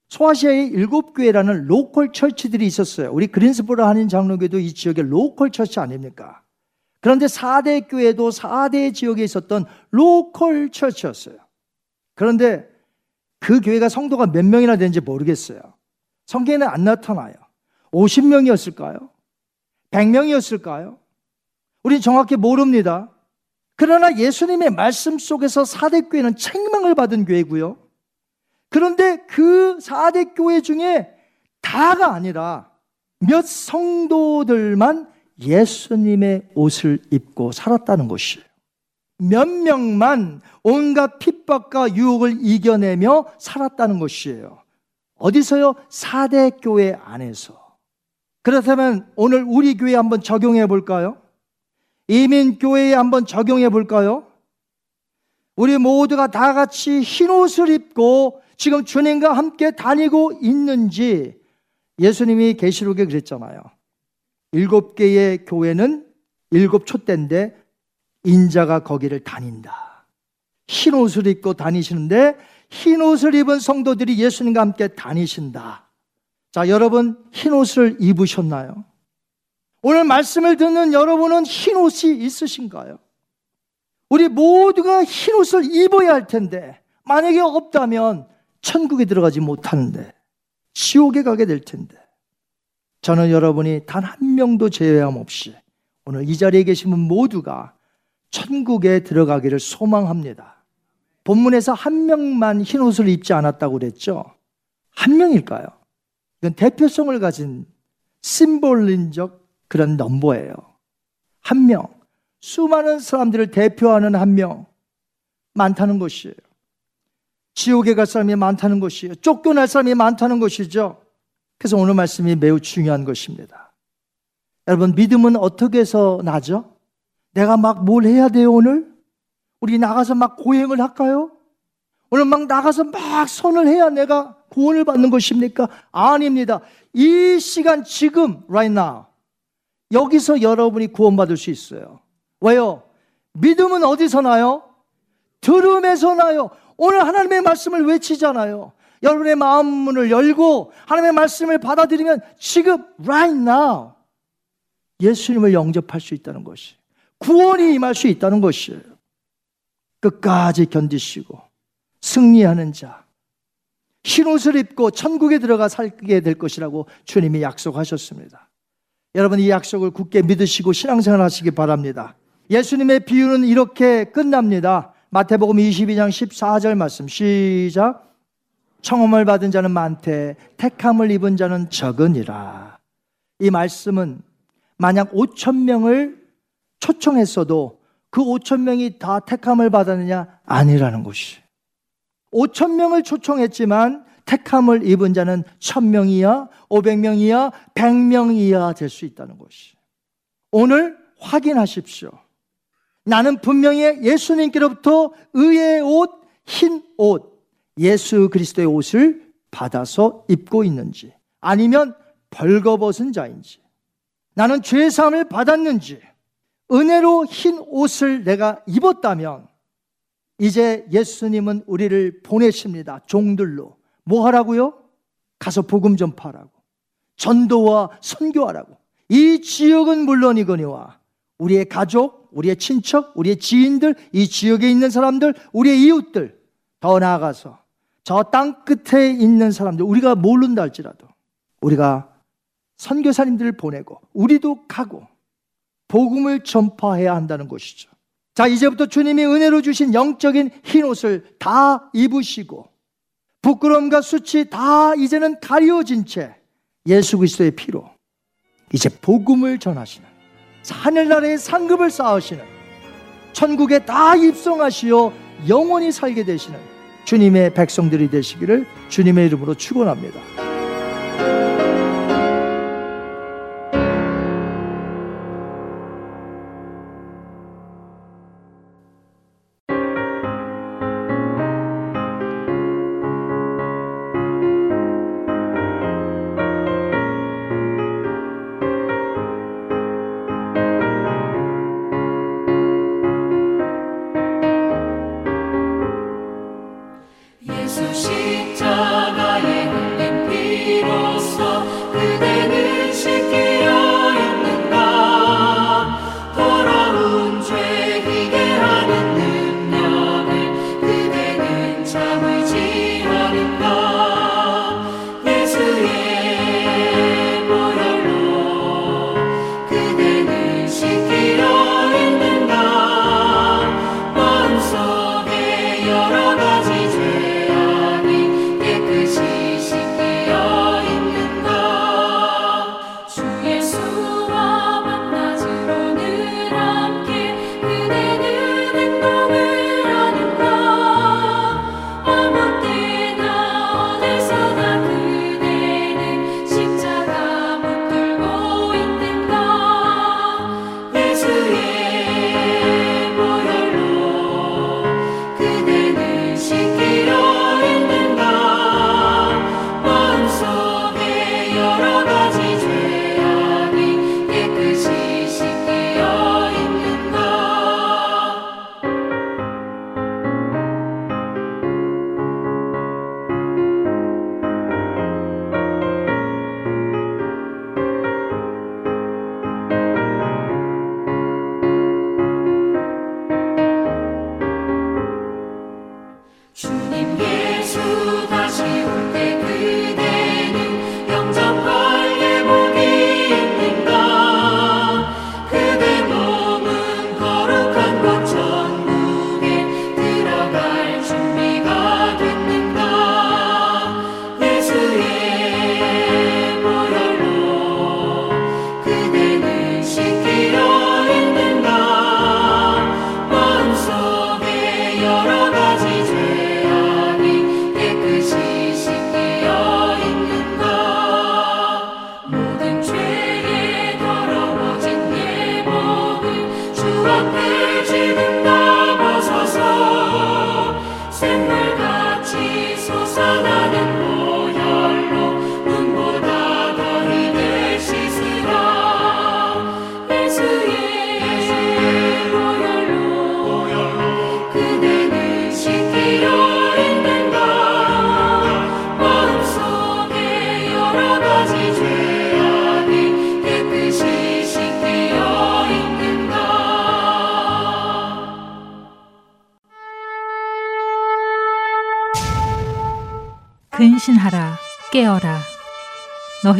소아시아의 일곱 교회라는 local church들이 있었어요. 우리 그린스보로 한인 장로교회도 이 지역의 local church 아닙니까? 그런데 사데 교회도 사데 지역에 있었던 local church였어요. 그런데 그 교회가 성도가 몇 명이나 되는지 모르겠어요. 성경에는 안 나타나요. 50명이었을까요? 100명이었을까요? 우리 정확히 모릅니다. 그러나 예수님의 말씀 속에서 사대교회는 책망을 받은 교회고요. 그런데 그 4대 교회 중에 다가 아니라 몇 성도들만 예수님의 옷을 입고 살았다는 것이에요. 몇 명만 온갖 핍박과 유혹을 이겨내며 살았다는 것이에요. 어디서요? 4대 교회 안에서. 그렇다면 오늘 우리 교회 한번 적용해 볼까요? 이민 교회에 한번 적용해 볼까요? 우리 모두가 다 같이 흰 옷을 입고 지금 주님과 함께 다니고 있는지 예수님이 계시록에 그랬잖아요. 일곱 개의 교회는 일곱 촛대인데 인자가 거기를 다닌다. 흰 옷을 입고 다니시는데 흰 옷을 입은 성도들이 예수님과 함께 다니신다. 자, 여러분 흰 옷을 입으셨나요? 오늘 말씀을 듣는 여러분은 흰 옷이 있으신가요? 우리 모두가 흰 옷을 입어야 할 텐데 만약에 없다면 천국에 들어가지 못하는데 지옥에 가게 될 텐데 저는 여러분이 단 한 명도 제외함 없이 오늘 이 자리에 계신 분 모두가 천국에 들어가기를 소망합니다. 본문에서 한 명만 흰 옷을 입지 않았다고 그랬죠? 한 명일까요? 이건 대표성을 가진 심볼린적 그런 넘버예요. 한 명. 수많은 사람들을 대표하는 한 명. 많다는 것이에요. 지옥에 갈 사람이 많다는 것이에요. 쫓겨날 사람이 많다는 것이죠. 그래서 오늘 말씀이 매우 중요한 것입니다. 여러분, 믿음은 어떻게 해서 나죠? 내가 막 뭘 해야 돼요, 오늘? 우리 나가서 막 고행을 할까요? 오늘 막 나가서 막 선을 해야 내가 구원을 받는 것입니까? 아닙니다. 이 시간 지금 right now 여기서 여러분이 구원받을 수 있어요. 왜요? 믿음은 어디서 나요? 들음에서 나요. 오늘 하나님의 말씀을 외치잖아요. 여러분의 마음 문을 열고 하나님의 말씀을 받아들이면 지금 right now 예수님을 영접할 수 있다는 것이 구원이 임할 수 있다는 것이에요. 끝까지 견디시고 승리하는 자 흰옷을 입고 천국에 들어가 살게 될 것이라고 주님이 약속하셨습니다. 여러분 이 약속을 굳게 믿으시고 신앙생활 하시기 바랍니다. 예수님의 비유는 이렇게 끝납니다. 마태복음 22장 14절 말씀 시작 청험을 받은 자는 많되 택함을 입은 자는 적으니라. 이 말씀은 만약 5천 명을 초청했어도 그 5천 명이 다 택함을 받았느냐? 아니라는 것이. 5천 명을 초청했지만 택함을 입은 자는 1000명이야, 500명이야, 100명이야 될수 있다는 것이. 오늘 확인하십시오. 나는 분명히 예수님께로부터 의의 옷, 흰 옷, 예수 그리스도의 옷을 받아서 입고 있는지, 아니면 벌거벗은 자인지, 나는 죄사함을 받았는지, 은혜로 흰 옷을 내가 입었다면, 이제 예수님은 우리를 보내십니다. 종들로. 뭐 하라고요? 가서 복음 전파하라고. 전도와 선교하라고. 이 지역은 물론이거니와 우리의 가족, 우리의 친척, 우리의 지인들, 이 지역에 있는 사람들, 우리의 이웃들, 더 나아가서 저 땅 끝에 있는 사람들, 우리가 모른다 할지라도 우리가 선교사님들을 보내고 우리도 가고 복음을 전파해야 한다는 것이죠. 자, 이제부터 주님이 은혜로 주신 영적인 흰 옷을 다 입으시고 부끄러움과 수치 다 이제는 가려진 채 예수 그리스도의 피로 이제 복음을 전하시는 하늘나라의 상급을 쌓으시는 천국에 다 입성하시어 영원히 살게 되시는 주님의 백성들이 되시기를 주님의 이름으로 축원합니다.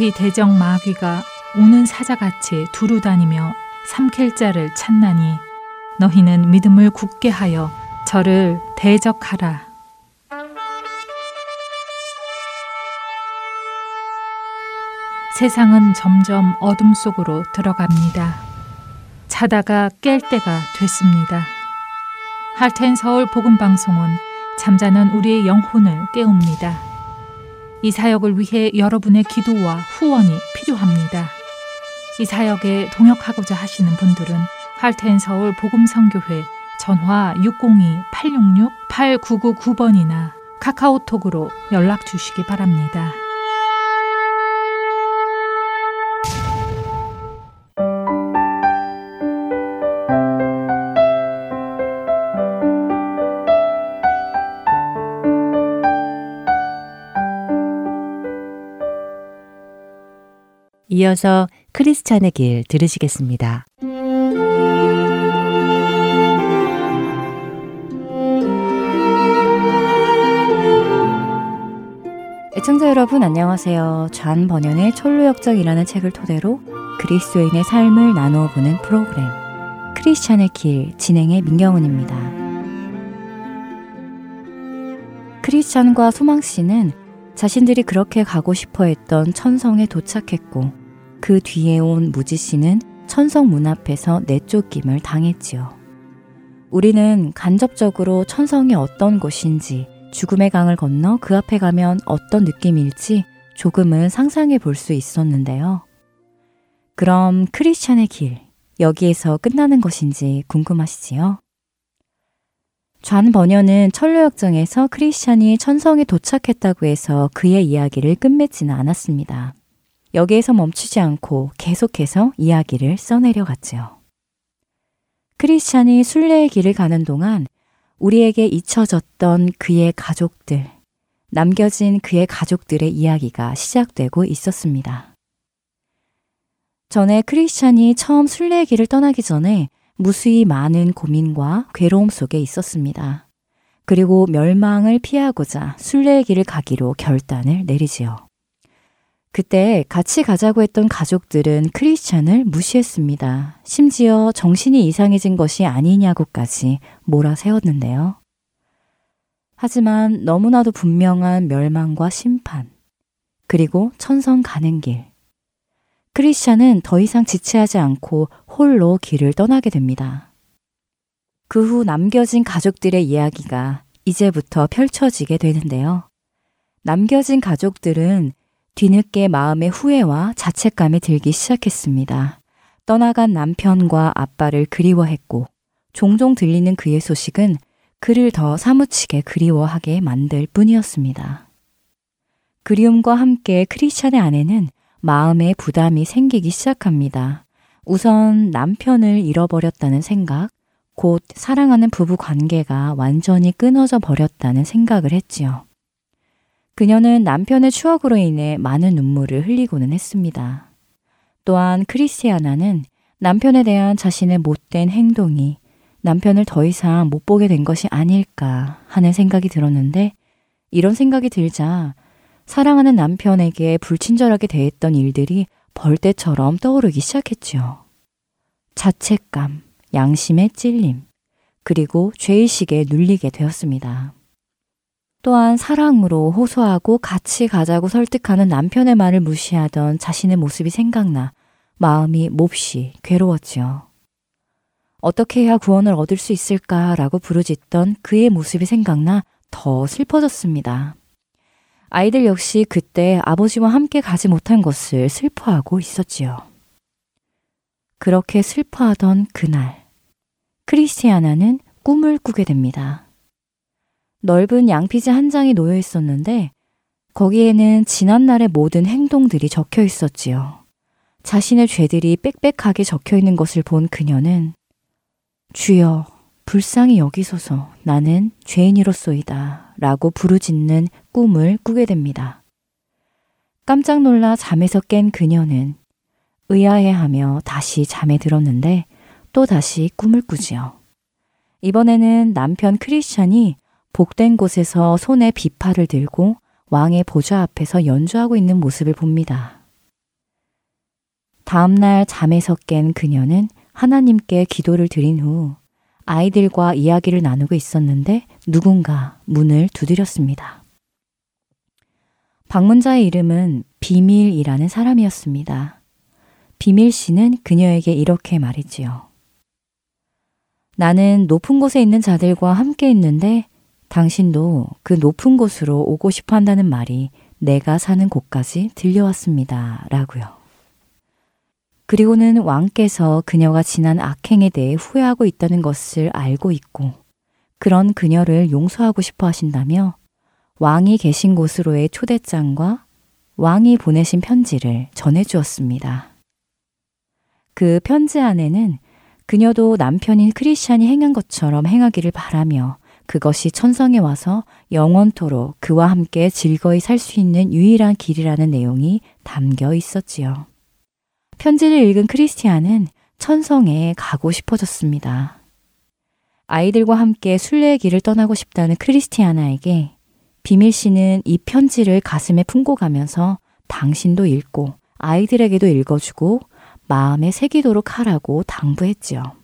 너희 대적 마귀가 우는 사자같이 두루 다니며 삼킬 자를 찾나니 너희는 믿음을 굳게 하여 저를 대적하라. 세상은 점점 어둠 속으로 들어갑니다. 자다가 깰 때가 됐습니다. 할텐 서울 복음 방송은 잠자는 우리의 영혼을 깨웁니다. 이 사역을 위해 여러분의 기도와 후원이 필요합니다. 이 사역에 동역하고자 하시는 분들은 할텐 서울 복음성교회 전화 602-866-8999번이나 카카오톡으로 연락 주시기 바랍니다. 이어서 크리스찬의 길 들으시겠습니다. 애청자 여러분 안녕하세요. 잔 번연의 철로역정이라는 책을 토대로 그리스도인의 삶을 나누어 보는 프로그램 크리스찬의 길 진행의 민경훈입니다. 크리스찬과 소망 씨는 자신들이 그렇게 가고 싶어 했던 천성에 도착했고 그 뒤에 온 무지 씨는 천성 문 앞에서 내쫓김을 당했지요. 우리는 간접적으로 천성이 어떤 곳인지 죽음의 강을 건너 그 앞에 가면 어떤 느낌일지 조금은 상상해 볼 수 있었는데요. 그럼 크리스찬의 길, 여기에서 끝나는 것인지 궁금하시지요? 좌 번연은 철로역정에서 크리스찬이 천성에 도착했다고 해서 그의 이야기를 끝맺지는 않았습니다. 여기에서 멈추지 않고 계속해서 이야기를 써내려 갔지요. 크리스찬이 순례의 길을 가는 동안 우리에게 잊혀졌던 그의 가족들, 남겨진 그의 가족들의 이야기가 시작되고 있었습니다. 전에 크리스찬이 처음 순례의 길을 떠나기 전에 무수히 많은 고민과 괴로움 속에 있었습니다. 그리고 멸망을 피하고자 순례의 길을 가기로 결단을 내리지요. 그때 같이 가자고 했던 가족들은 크리스찬을 무시했습니다. 심지어 정신이 이상해진 것이 아니냐고까지 몰아세웠는데요. 하지만 너무나도 분명한 멸망과 심판, 그리고 천성 가는 길. 크리스찬은 더 이상 지체하지 않고 홀로 길을 떠나게 됩니다. 그 후 남겨진 가족들의 이야기가 이제부터 펼쳐지게 되는데요. 남겨진 가족들은 뒤늦게 마음의 후회와 자책감이 들기 시작했습니다. 떠나간 남편과 아빠를 그리워했고 종종 들리는 그의 소식은 그를 더 사무치게 그리워하게 만들 뿐이었습니다. 그리움과 함께 크리스찬의 아내는 마음에 부담이 생기기 시작합니다. 우선 남편을 잃어버렸다는 생각, 곧 사랑하는 부부 관계가 완전히 끊어져 버렸다는 생각을 했지요. 그녀는 남편의 추억으로 인해 많은 눈물을 흘리고는 했습니다. 또한 크리스티아나는 남편에 대한 자신의 못된 행동이 남편을 더 이상 못 보게 된 것이 아닐까 하는 생각이 들었는데 이런 생각이 들자 사랑하는 남편에게 불친절하게 대했던 일들이 벌떼처럼 떠오르기 시작했지요. 자책감, 양심의 찔림, 그리고 죄의식에 눌리게 되었습니다. 또한 사랑으로 호소하고 같이 가자고 설득하는 남편의 말을 무시하던 자신의 모습이 생각나 마음이 몹시 괴로웠지요. 어떻게 해야 구원을 얻을 수 있을까라고 부르짖던 그의 모습이 생각나 더 슬퍼졌습니다. 아이들 역시 그때 아버지와 함께 가지 못한 것을 슬퍼하고 있었지요. 그렇게 슬퍼하던 그날, 크리스티아나는 꿈을 꾸게 됩니다. 넓은 양피지 한 장이 놓여 있었는데 거기에는 지난날의 모든 행동들이 적혀 있었지요. 자신의 죄들이 빽빽하게 적혀 있는 것을 본 그녀는 주여, 불쌍히 여기소서 나는 죄인이로소이다 라고 부르짖는 꿈을 꾸게 됩니다. 깜짝 놀라 잠에서 깬 그녀는 의아해하며 다시 잠에 들었는데 또 다시 꿈을 꾸지요. 이번에는 남편 크리스찬이 복된 곳에서 손에 비파를 들고 왕의 보좌 앞에서 연주하고 있는 모습을 봅니다. 다음날 잠에서 깬 그녀는 하나님께 기도를 드린 후 아이들과 이야기를 나누고 있었는데 누군가 문을 두드렸습니다. 방문자의 이름은 비밀이라는 사람이었습니다. 비밀 씨는 그녀에게 이렇게 말했지요. 나는 높은 곳에 있는 자들과 함께 있는데 당신도 그 높은 곳으로 오고 싶어 한다는 말이 내가 사는 곳까지 들려왔습니다. 라고요. 그리고는 왕께서 그녀가 지난 악행에 대해 후회하고 있다는 것을 알고 있고 그런 그녀를 용서하고 싶어 하신다며 왕이 계신 곳으로의 초대장과 왕이 보내신 편지를 전해 주었습니다. 그 편지 안에는 그녀도 남편인 크리스찬이 행한 것처럼 행하기를 바라며 그것이 천성에 와서 영원토록 그와 함께 즐거이 살 수 있는 유일한 길이라는 내용이 담겨 있었지요. 편지를 읽은 크리스티안은 천성에 가고 싶어졌습니다. 아이들과 함께 순례의 길을 떠나고 싶다는 크리스티아나에게 비밀 씨는 이 편지를 가슴에 품고 가면서 당신도 읽고 아이들에게도 읽어주고 마음에 새기도록 하라고 당부했지요.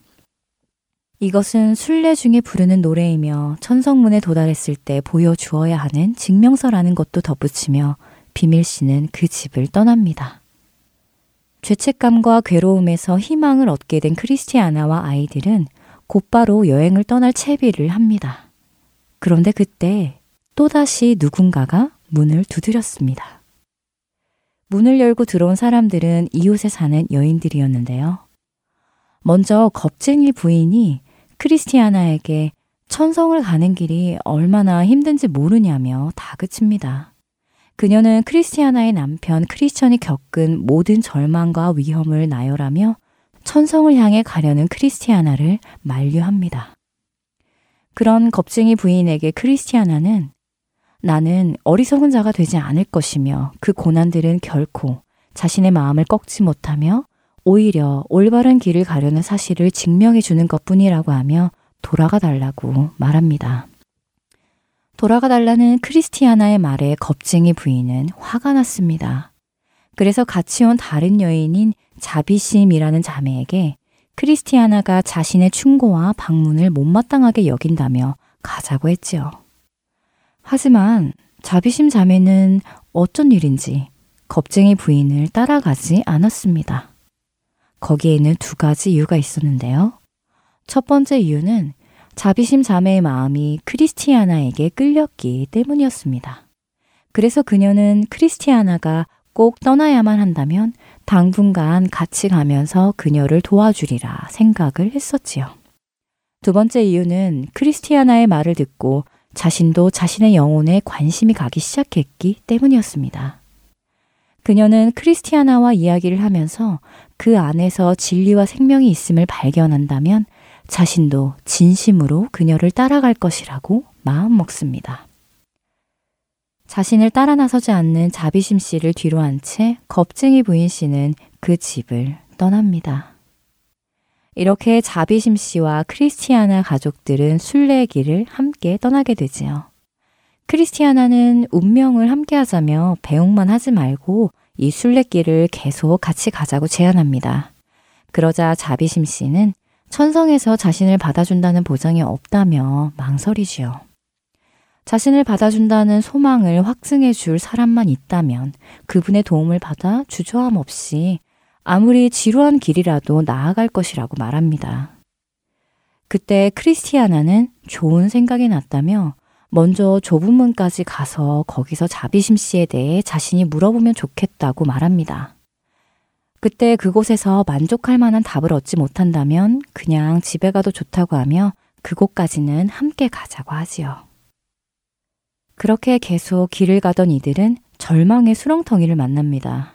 이것은 순례 중에 부르는 노래이며 천성문에 도달했을 때 보여주어야 하는 증명서라는 것도 덧붙이며 비밀 씨는 그 집을 떠납니다. 죄책감과 괴로움에서 희망을 얻게 된 크리스티아나와 아이들은 곧바로 여행을 떠날 채비를 합니다. 그런데 그때 또다시 누군가가 문을 두드렸습니다. 문을 열고 들어온 사람들은 이웃에 사는 여인들이었는데요. 먼저 겁쟁이 부인이 크리스티아나에게 천성을 가는 길이 얼마나 힘든지 모르냐며 다그칩니다. 그녀는 크리스티아나의 남편 크리스천이 겪은 모든 절망과 위험을 나열하며 천성을 향해 가려는 크리스티아나를 만류합니다. 그런 겁쟁이 부인에게 크리스티아나는 나는 어리석은 자가 되지 않을 것이며 그 고난들은 결코 자신의 마음을 꺾지 못하며 오히려 올바른 길을 가려는 사실을 증명해 주는 것 뿐이라고 하며 돌아가 달라고 말합니다. 돌아가 달라는 크리스티아나의 말에 겁쟁이 부인은 화가 났습니다. 그래서 같이 온 다른 여인인 자비심이라는 자매에게 크리스티아나가 자신의 충고와 방문을 못마땅하게 여긴다며 가자고 했지요. 하지만 자비심 자매는 어쩐 일인지 겁쟁이 부인을 따라가지 않았습니다. 거기에는 두 가지 이유가 있었는데요. 첫 번째 이유는 자비심 자매의 마음이 크리스티아나에게 끌렸기 때문이었습니다. 그래서 그녀는 크리스티아나가 꼭 떠나야만 한다면 당분간 같이 가면서 그녀를 도와주리라 생각을 했었지요. 두 번째 이유는 크리스티아나의 말을 듣고 자신도 자신의 영혼에 관심이 가기 시작했기 때문이었습니다. 그녀는 크리스티아나와 이야기를 하면서 그 안에서 진리와 생명이 있음을 발견한다면 자신도 진심으로 그녀를 따라갈 것이라고 마음 먹습니다. 자신을 따라 나서지 않는 자비심 씨를 뒤로 한 채 겁쟁이 부인 씨는 그 집을 떠납니다. 이렇게 자비심 씨와 크리스티아나 가족들은 순례의 길을 함께 떠나게 되지요. 크리스티아나는 운명을 함께 하자며 배웅만 하지 말고 이 순례길을 계속 같이 가자고 제안합니다. 그러자 자비심 씨는 천성에서 자신을 받아준다는 보장이 없다며 망설이지요. 자신을 받아준다는 소망을 확증해 줄 사람만 있다면 그분의 도움을 받아 주저함 없이 아무리 지루한 길이라도 나아갈 것이라고 말합니다. 그때 크리스티아나는 좋은 생각이 났다며 먼저 좁은 문까지 가서 거기서 자비심 씨에 대해 자신이 물어보면 좋겠다고 말합니다. 그때 그곳에서 만족할 만한 답을 얻지 못한다면 그냥 집에 가도 좋다고 하며 그곳까지는 함께 가자고 하지요. 그렇게 계속 길을 가던 이들은 절망의 수렁텅이를 만납니다.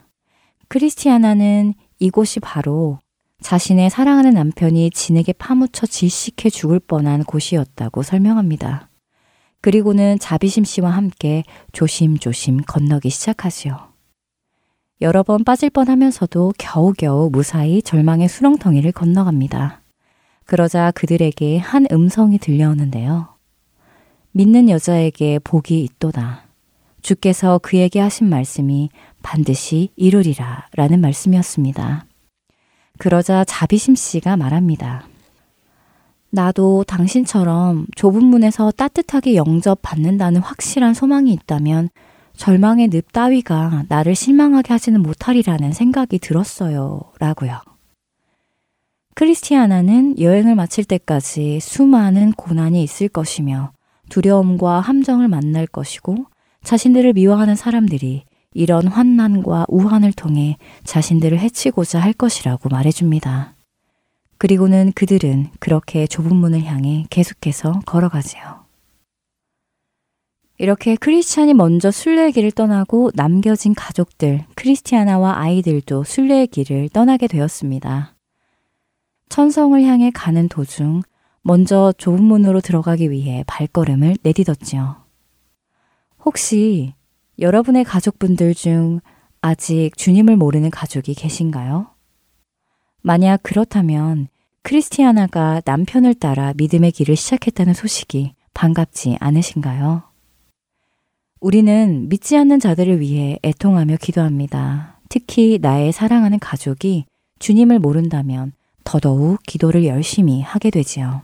크리스티아나는 이곳이 바로 자신의 사랑하는 남편이 진에게 파묻혀 질식해 죽을 뻔한 곳이었다고 설명합니다. 그리고는 자비심 씨와 함께 조심조심 건너기 시작하지요. 여러 번 빠질 뻔 하면서도 겨우겨우 무사히 절망의 수렁텅이를 건너갑니다. 그러자 그들에게 한 음성이 들려오는데요. 믿는 여자에게 복이 있도다. 주께서 그에게 하신 말씀이 반드시 이루리라 라는 말씀이었습니다. 그러자 자비심 씨가 말합니다. 나도 당신처럼 좁은 문에서 따뜻하게 영접받는다는 확실한 소망이 있다면 절망의 늪 따위가 나를 실망하게 하지는 못하리라는 생각이 들었어요. 라고요. 크리스티아나는 여행을 마칠 때까지 수많은 고난이 있을 것이며 두려움과 함정을 만날 것이고 자신들을 미워하는 사람들이 이런 환난과 우환을 통해 자신들을 해치고자 할 것이라고 말해줍니다. 그리고는 그들은 그렇게 좁은 문을 향해 계속해서 걸어가지요. 이렇게 크리스찬이 먼저 순례의 길을 떠나고 남겨진 가족들, 크리스티아나와 아이들도 순례의 길을 떠나게 되었습니다. 천성을 향해 가는 도중 먼저 좁은 문으로 들어가기 위해 발걸음을 내딛었지요. 혹시 여러분의 가족분들 중 아직 주님을 모르는 가족이 계신가요? 만약 그렇다면 크리스티아나가 남편을 따라 믿음의 길을 시작했다는 소식이 반갑지 않으신가요? 우리는 믿지 않는 자들을 위해 애통하며 기도합니다. 특히 나의 사랑하는 가족이 주님을 모른다면 더더욱 기도를 열심히 하게 되지요.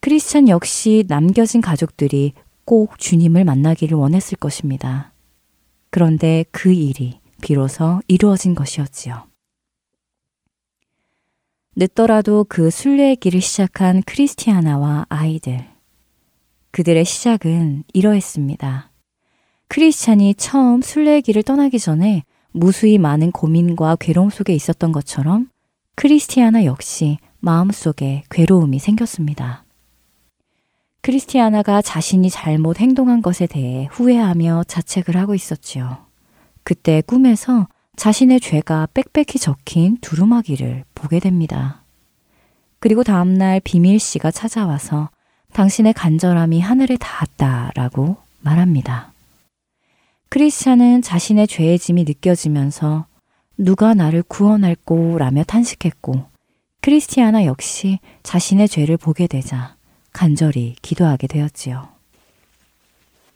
크리스찬 역시 남겨진 가족들이 꼭 주님을 만나기를 원했을 것입니다. 그런데 그 일이 비로소 이루어진 것이었지요. 늦더라도 그 순례의 길을 시작한 크리스티아나와 아이들. 그들의 시작은 이러했습니다. 크리스찬이 처음 순례의 길을 떠나기 전에 무수히 많은 고민과 괴로움 속에 있었던 것처럼 크리스티아나 역시 마음속에 괴로움이 생겼습니다. 크리스티아나가 자신이 잘못 행동한 것에 대해 후회하며 자책을 하고 있었지요. 그때 꿈에서 자신의 죄가 빽빽히 적힌 두루마기를 보게 됩니다. 그리고 다음날 비밀 씨가 찾아와서 당신의 간절함이 하늘에 닿았다라고 말합니다. 크리스찬은 자신의 죄의 짐이 느껴지면서 누가 나를 구원할꼬 라며 탄식했고 크리스티아나 역시 자신의 죄를 보게 되자 간절히 기도하게 되었지요.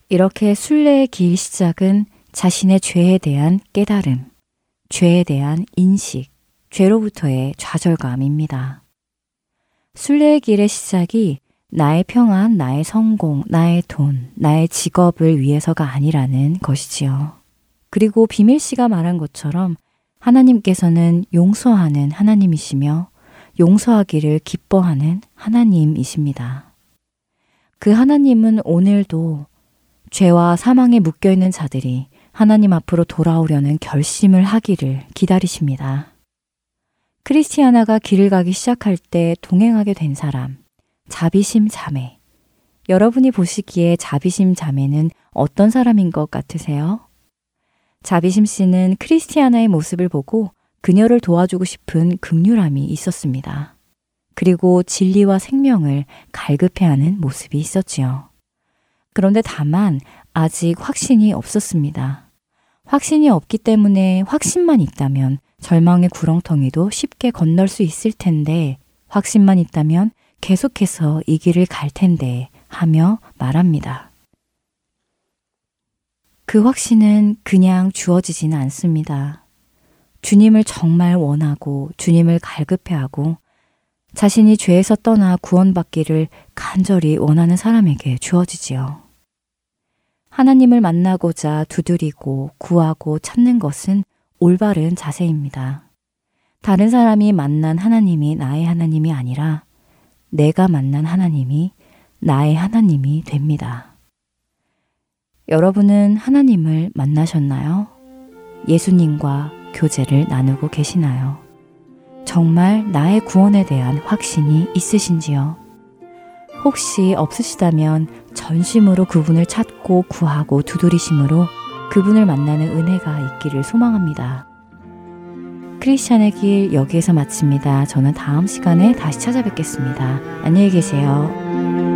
이렇게 순례의 길 시작은 자신의 죄에 대한 깨달음, 죄에 대한 인식, 죄로부터의 좌절감입니다. 순례의 길의 시작이 나의 평안, 나의 성공, 나의 돈, 나의 직업을 위해서가 아니라는 것이지요. 그리고 비밀 씨가 말한 것처럼 하나님께서는 용서하는 하나님이시며 용서하기를 기뻐하는 하나님이십니다. 그 하나님은 오늘도 죄와 사망에 묶여 있는 자들이 하나님 앞으로 돌아오려는 결심을 하기를 기다리십니다. 크리스티아나가 길을 가기 시작할 때 동행하게 된 사람, 자비심 자매. 여러분이 보시기에 자비심 자매는 어떤 사람인 것 같으세요? 자비심 씨는 크리스티아나의 모습을 보고 그녀를 도와주고 싶은 극률함이 있었습니다. 그리고 진리와 생명을 갈급해하는 모습이 있었지요. 그런데 다만 아직 확신이 없었습니다. 확신이 없기 때문에 확신만 있다면 절망의 구렁텅이도 쉽게 건널 수 있을 텐데 확신만 있다면 계속해서 이 길을 갈 텐데 하며 말합니다. 그 확신은 그냥 주어지지는 않습니다. 주님을 정말 원하고 주님을 갈급해하고 자신이 죄에서 떠나 구원받기를 간절히 원하는 사람에게 주어지지요. 하나님을 만나고자 두드리고 구하고 찾는 것은 올바른 자세입니다. 다른 사람이 만난 하나님이 나의 하나님이 아니라 내가 만난 하나님이 나의 하나님이 됩니다. 여러분은 하나님을 만나셨나요? 예수님과 교제를 나누고 계시나요? 정말 나의 구원에 대한 확신이 있으신지요? 혹시 없으시다면 전심으로 그분을 찾고 구하고 두드리심으로 그분을 만나는 은혜가 있기를 소망합니다. 크리스찬의 길 여기에서 마칩니다. 저는 다음 시간에 다시 찾아뵙겠습니다. 안녕히 계세요.